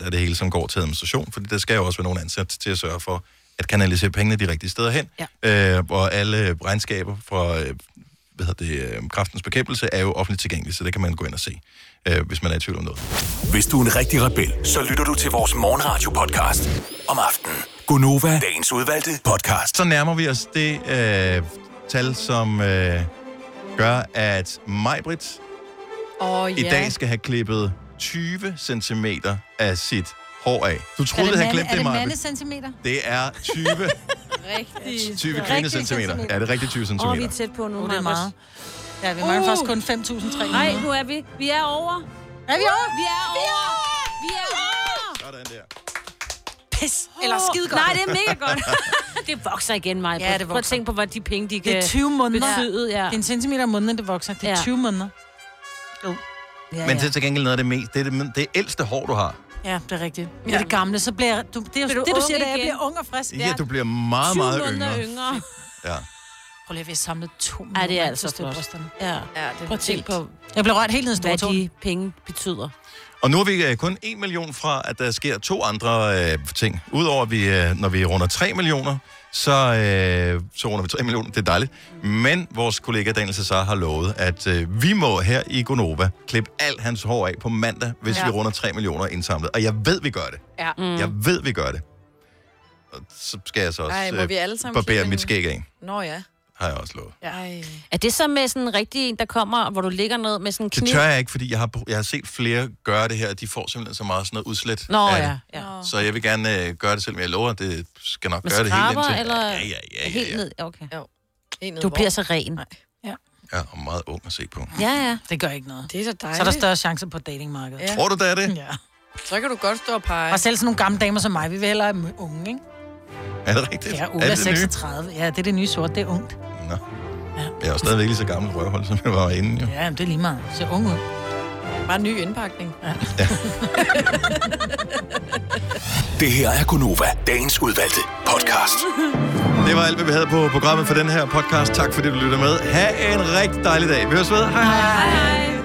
3% af det hele, som går til administration, fordi der skal jo også være nogen ansat til at sørge for, at kanalisere pengene de rigtige steder hen. Ja. Øh, hvor alle regnskaber fra øh, hvad hedder det, øh, kraftens bekæmpelse er jo offentligt tilgængelige, så det kan man gå ind og se, øh, hvis man er i tvivl om noget. Hvis du er en rigtig rebel, så lytter du til vores morgenradio-podcast om aftenen. Gunova, dagens udvalgte podcast. Så nærmer vi os det øh, tal, som øh, gør, at Majbrit Åh, i dag skal have klippet 20 cm af sit hår af. Du troede, jeg havde glemt er det, det mandecentimeter? Det er 20, Rigtig. 20 kvindecentimeter. Ja, det er rigtigt 20 cm. Åh, vi er tæt på nu. Uh, det er Maja. meget. Ja, vi mangler faktisk kun 5.300. Nej, nu er vi. Vi er over. Er vi over? Vi er over. Vi er over. Sådan der. Pis. Eller skide godt. Nej, det er mega godt. det vokser igen, mig. Ja, det Prøv at vokser. tænke på, hvad de penge, de kan Det er 20 måneder. betyde. Ja. Det er en centimeter om måneden, det vokser. Det er Ja. 20 måneder. Jo. Ja, Men det er til gengæld noget af det mest. Det er det, det ældste hår, du har. Ja, det er rigtigt. Ja. Det er det gamle, så bliver du, det er jo det, du siger, det er, at jeg bliver ung og frisk. Ja, du bliver meget, 20 meget yngre. yngre. Ja. Prøv lige at vi har samlet to Ja, det er millioner altså til flot. Ja. Ja, det Prøv at tænke på, Jeg blev rørt helt ned i hvad de penge betyder. Og nu er vi øh, kun 1 million fra, at der sker to andre øh, ting. Udover at vi, øh, når vi runder 3 millioner, så, øh, så runder vi 3 millioner. Det er dejligt. Men vores kollega Daniel Cesar har lovet, at øh, vi må her i Gonova klippe alt hans hår af på mandag, hvis Ja. vi runder 3 millioner indsamlet. Og jeg ved, vi gør det. Ja. Mm. Jeg ved, vi gør det. Og så skal jeg så også Ej, må vi alle sammen barbere mit skæg af. Nå ja. Har jeg også lovet. Ej. Er det så med sådan en rigtig en, der kommer, hvor du ligger ned med sådan en kniv? Det tør jeg ikke, fordi jeg har, jeg har set flere gøre det her. De får simpelthen så meget sådan noget udslet Nå af ja. det. ja. Så jeg vil gerne øh, gøre det selv, men jeg lover, det skal nok Med gøre det helt indtil. eller Ja, ja, ja, ja, helt ja. ned? Okay. Jo. Helt ned Du hvor? bliver så ren. Ja. ja, og meget ung at se på. Ja, ja. Det gør ikke noget. Det er da dejligt. Så er der større chance på datingmarkedet. Ja. Tror du, det er det? Ja. Så kan du godt stå og pege. Og selv sådan nogle gamle damer som mig, vi vil hellere have unge, ikke? Er det rigtigt? Ja, er Ulla er det det nye? 36. Ja, det er det nye sort, det er ungt. Nå. Jeg er jo stadigvæk lige så gammel røvhold, som jeg var inden, jo. Ja, men det er lige meget. Ser ung ud. Bare en ny indpakning. Ja. Det her er Gunova, dagens udvalgte podcast. Det var alt, hvad vi havde på programmet for den her podcast. Tak fordi du lytter med. Ha' en rigtig dejlig dag. Vi høres ved. Hej hej. Hej, hej.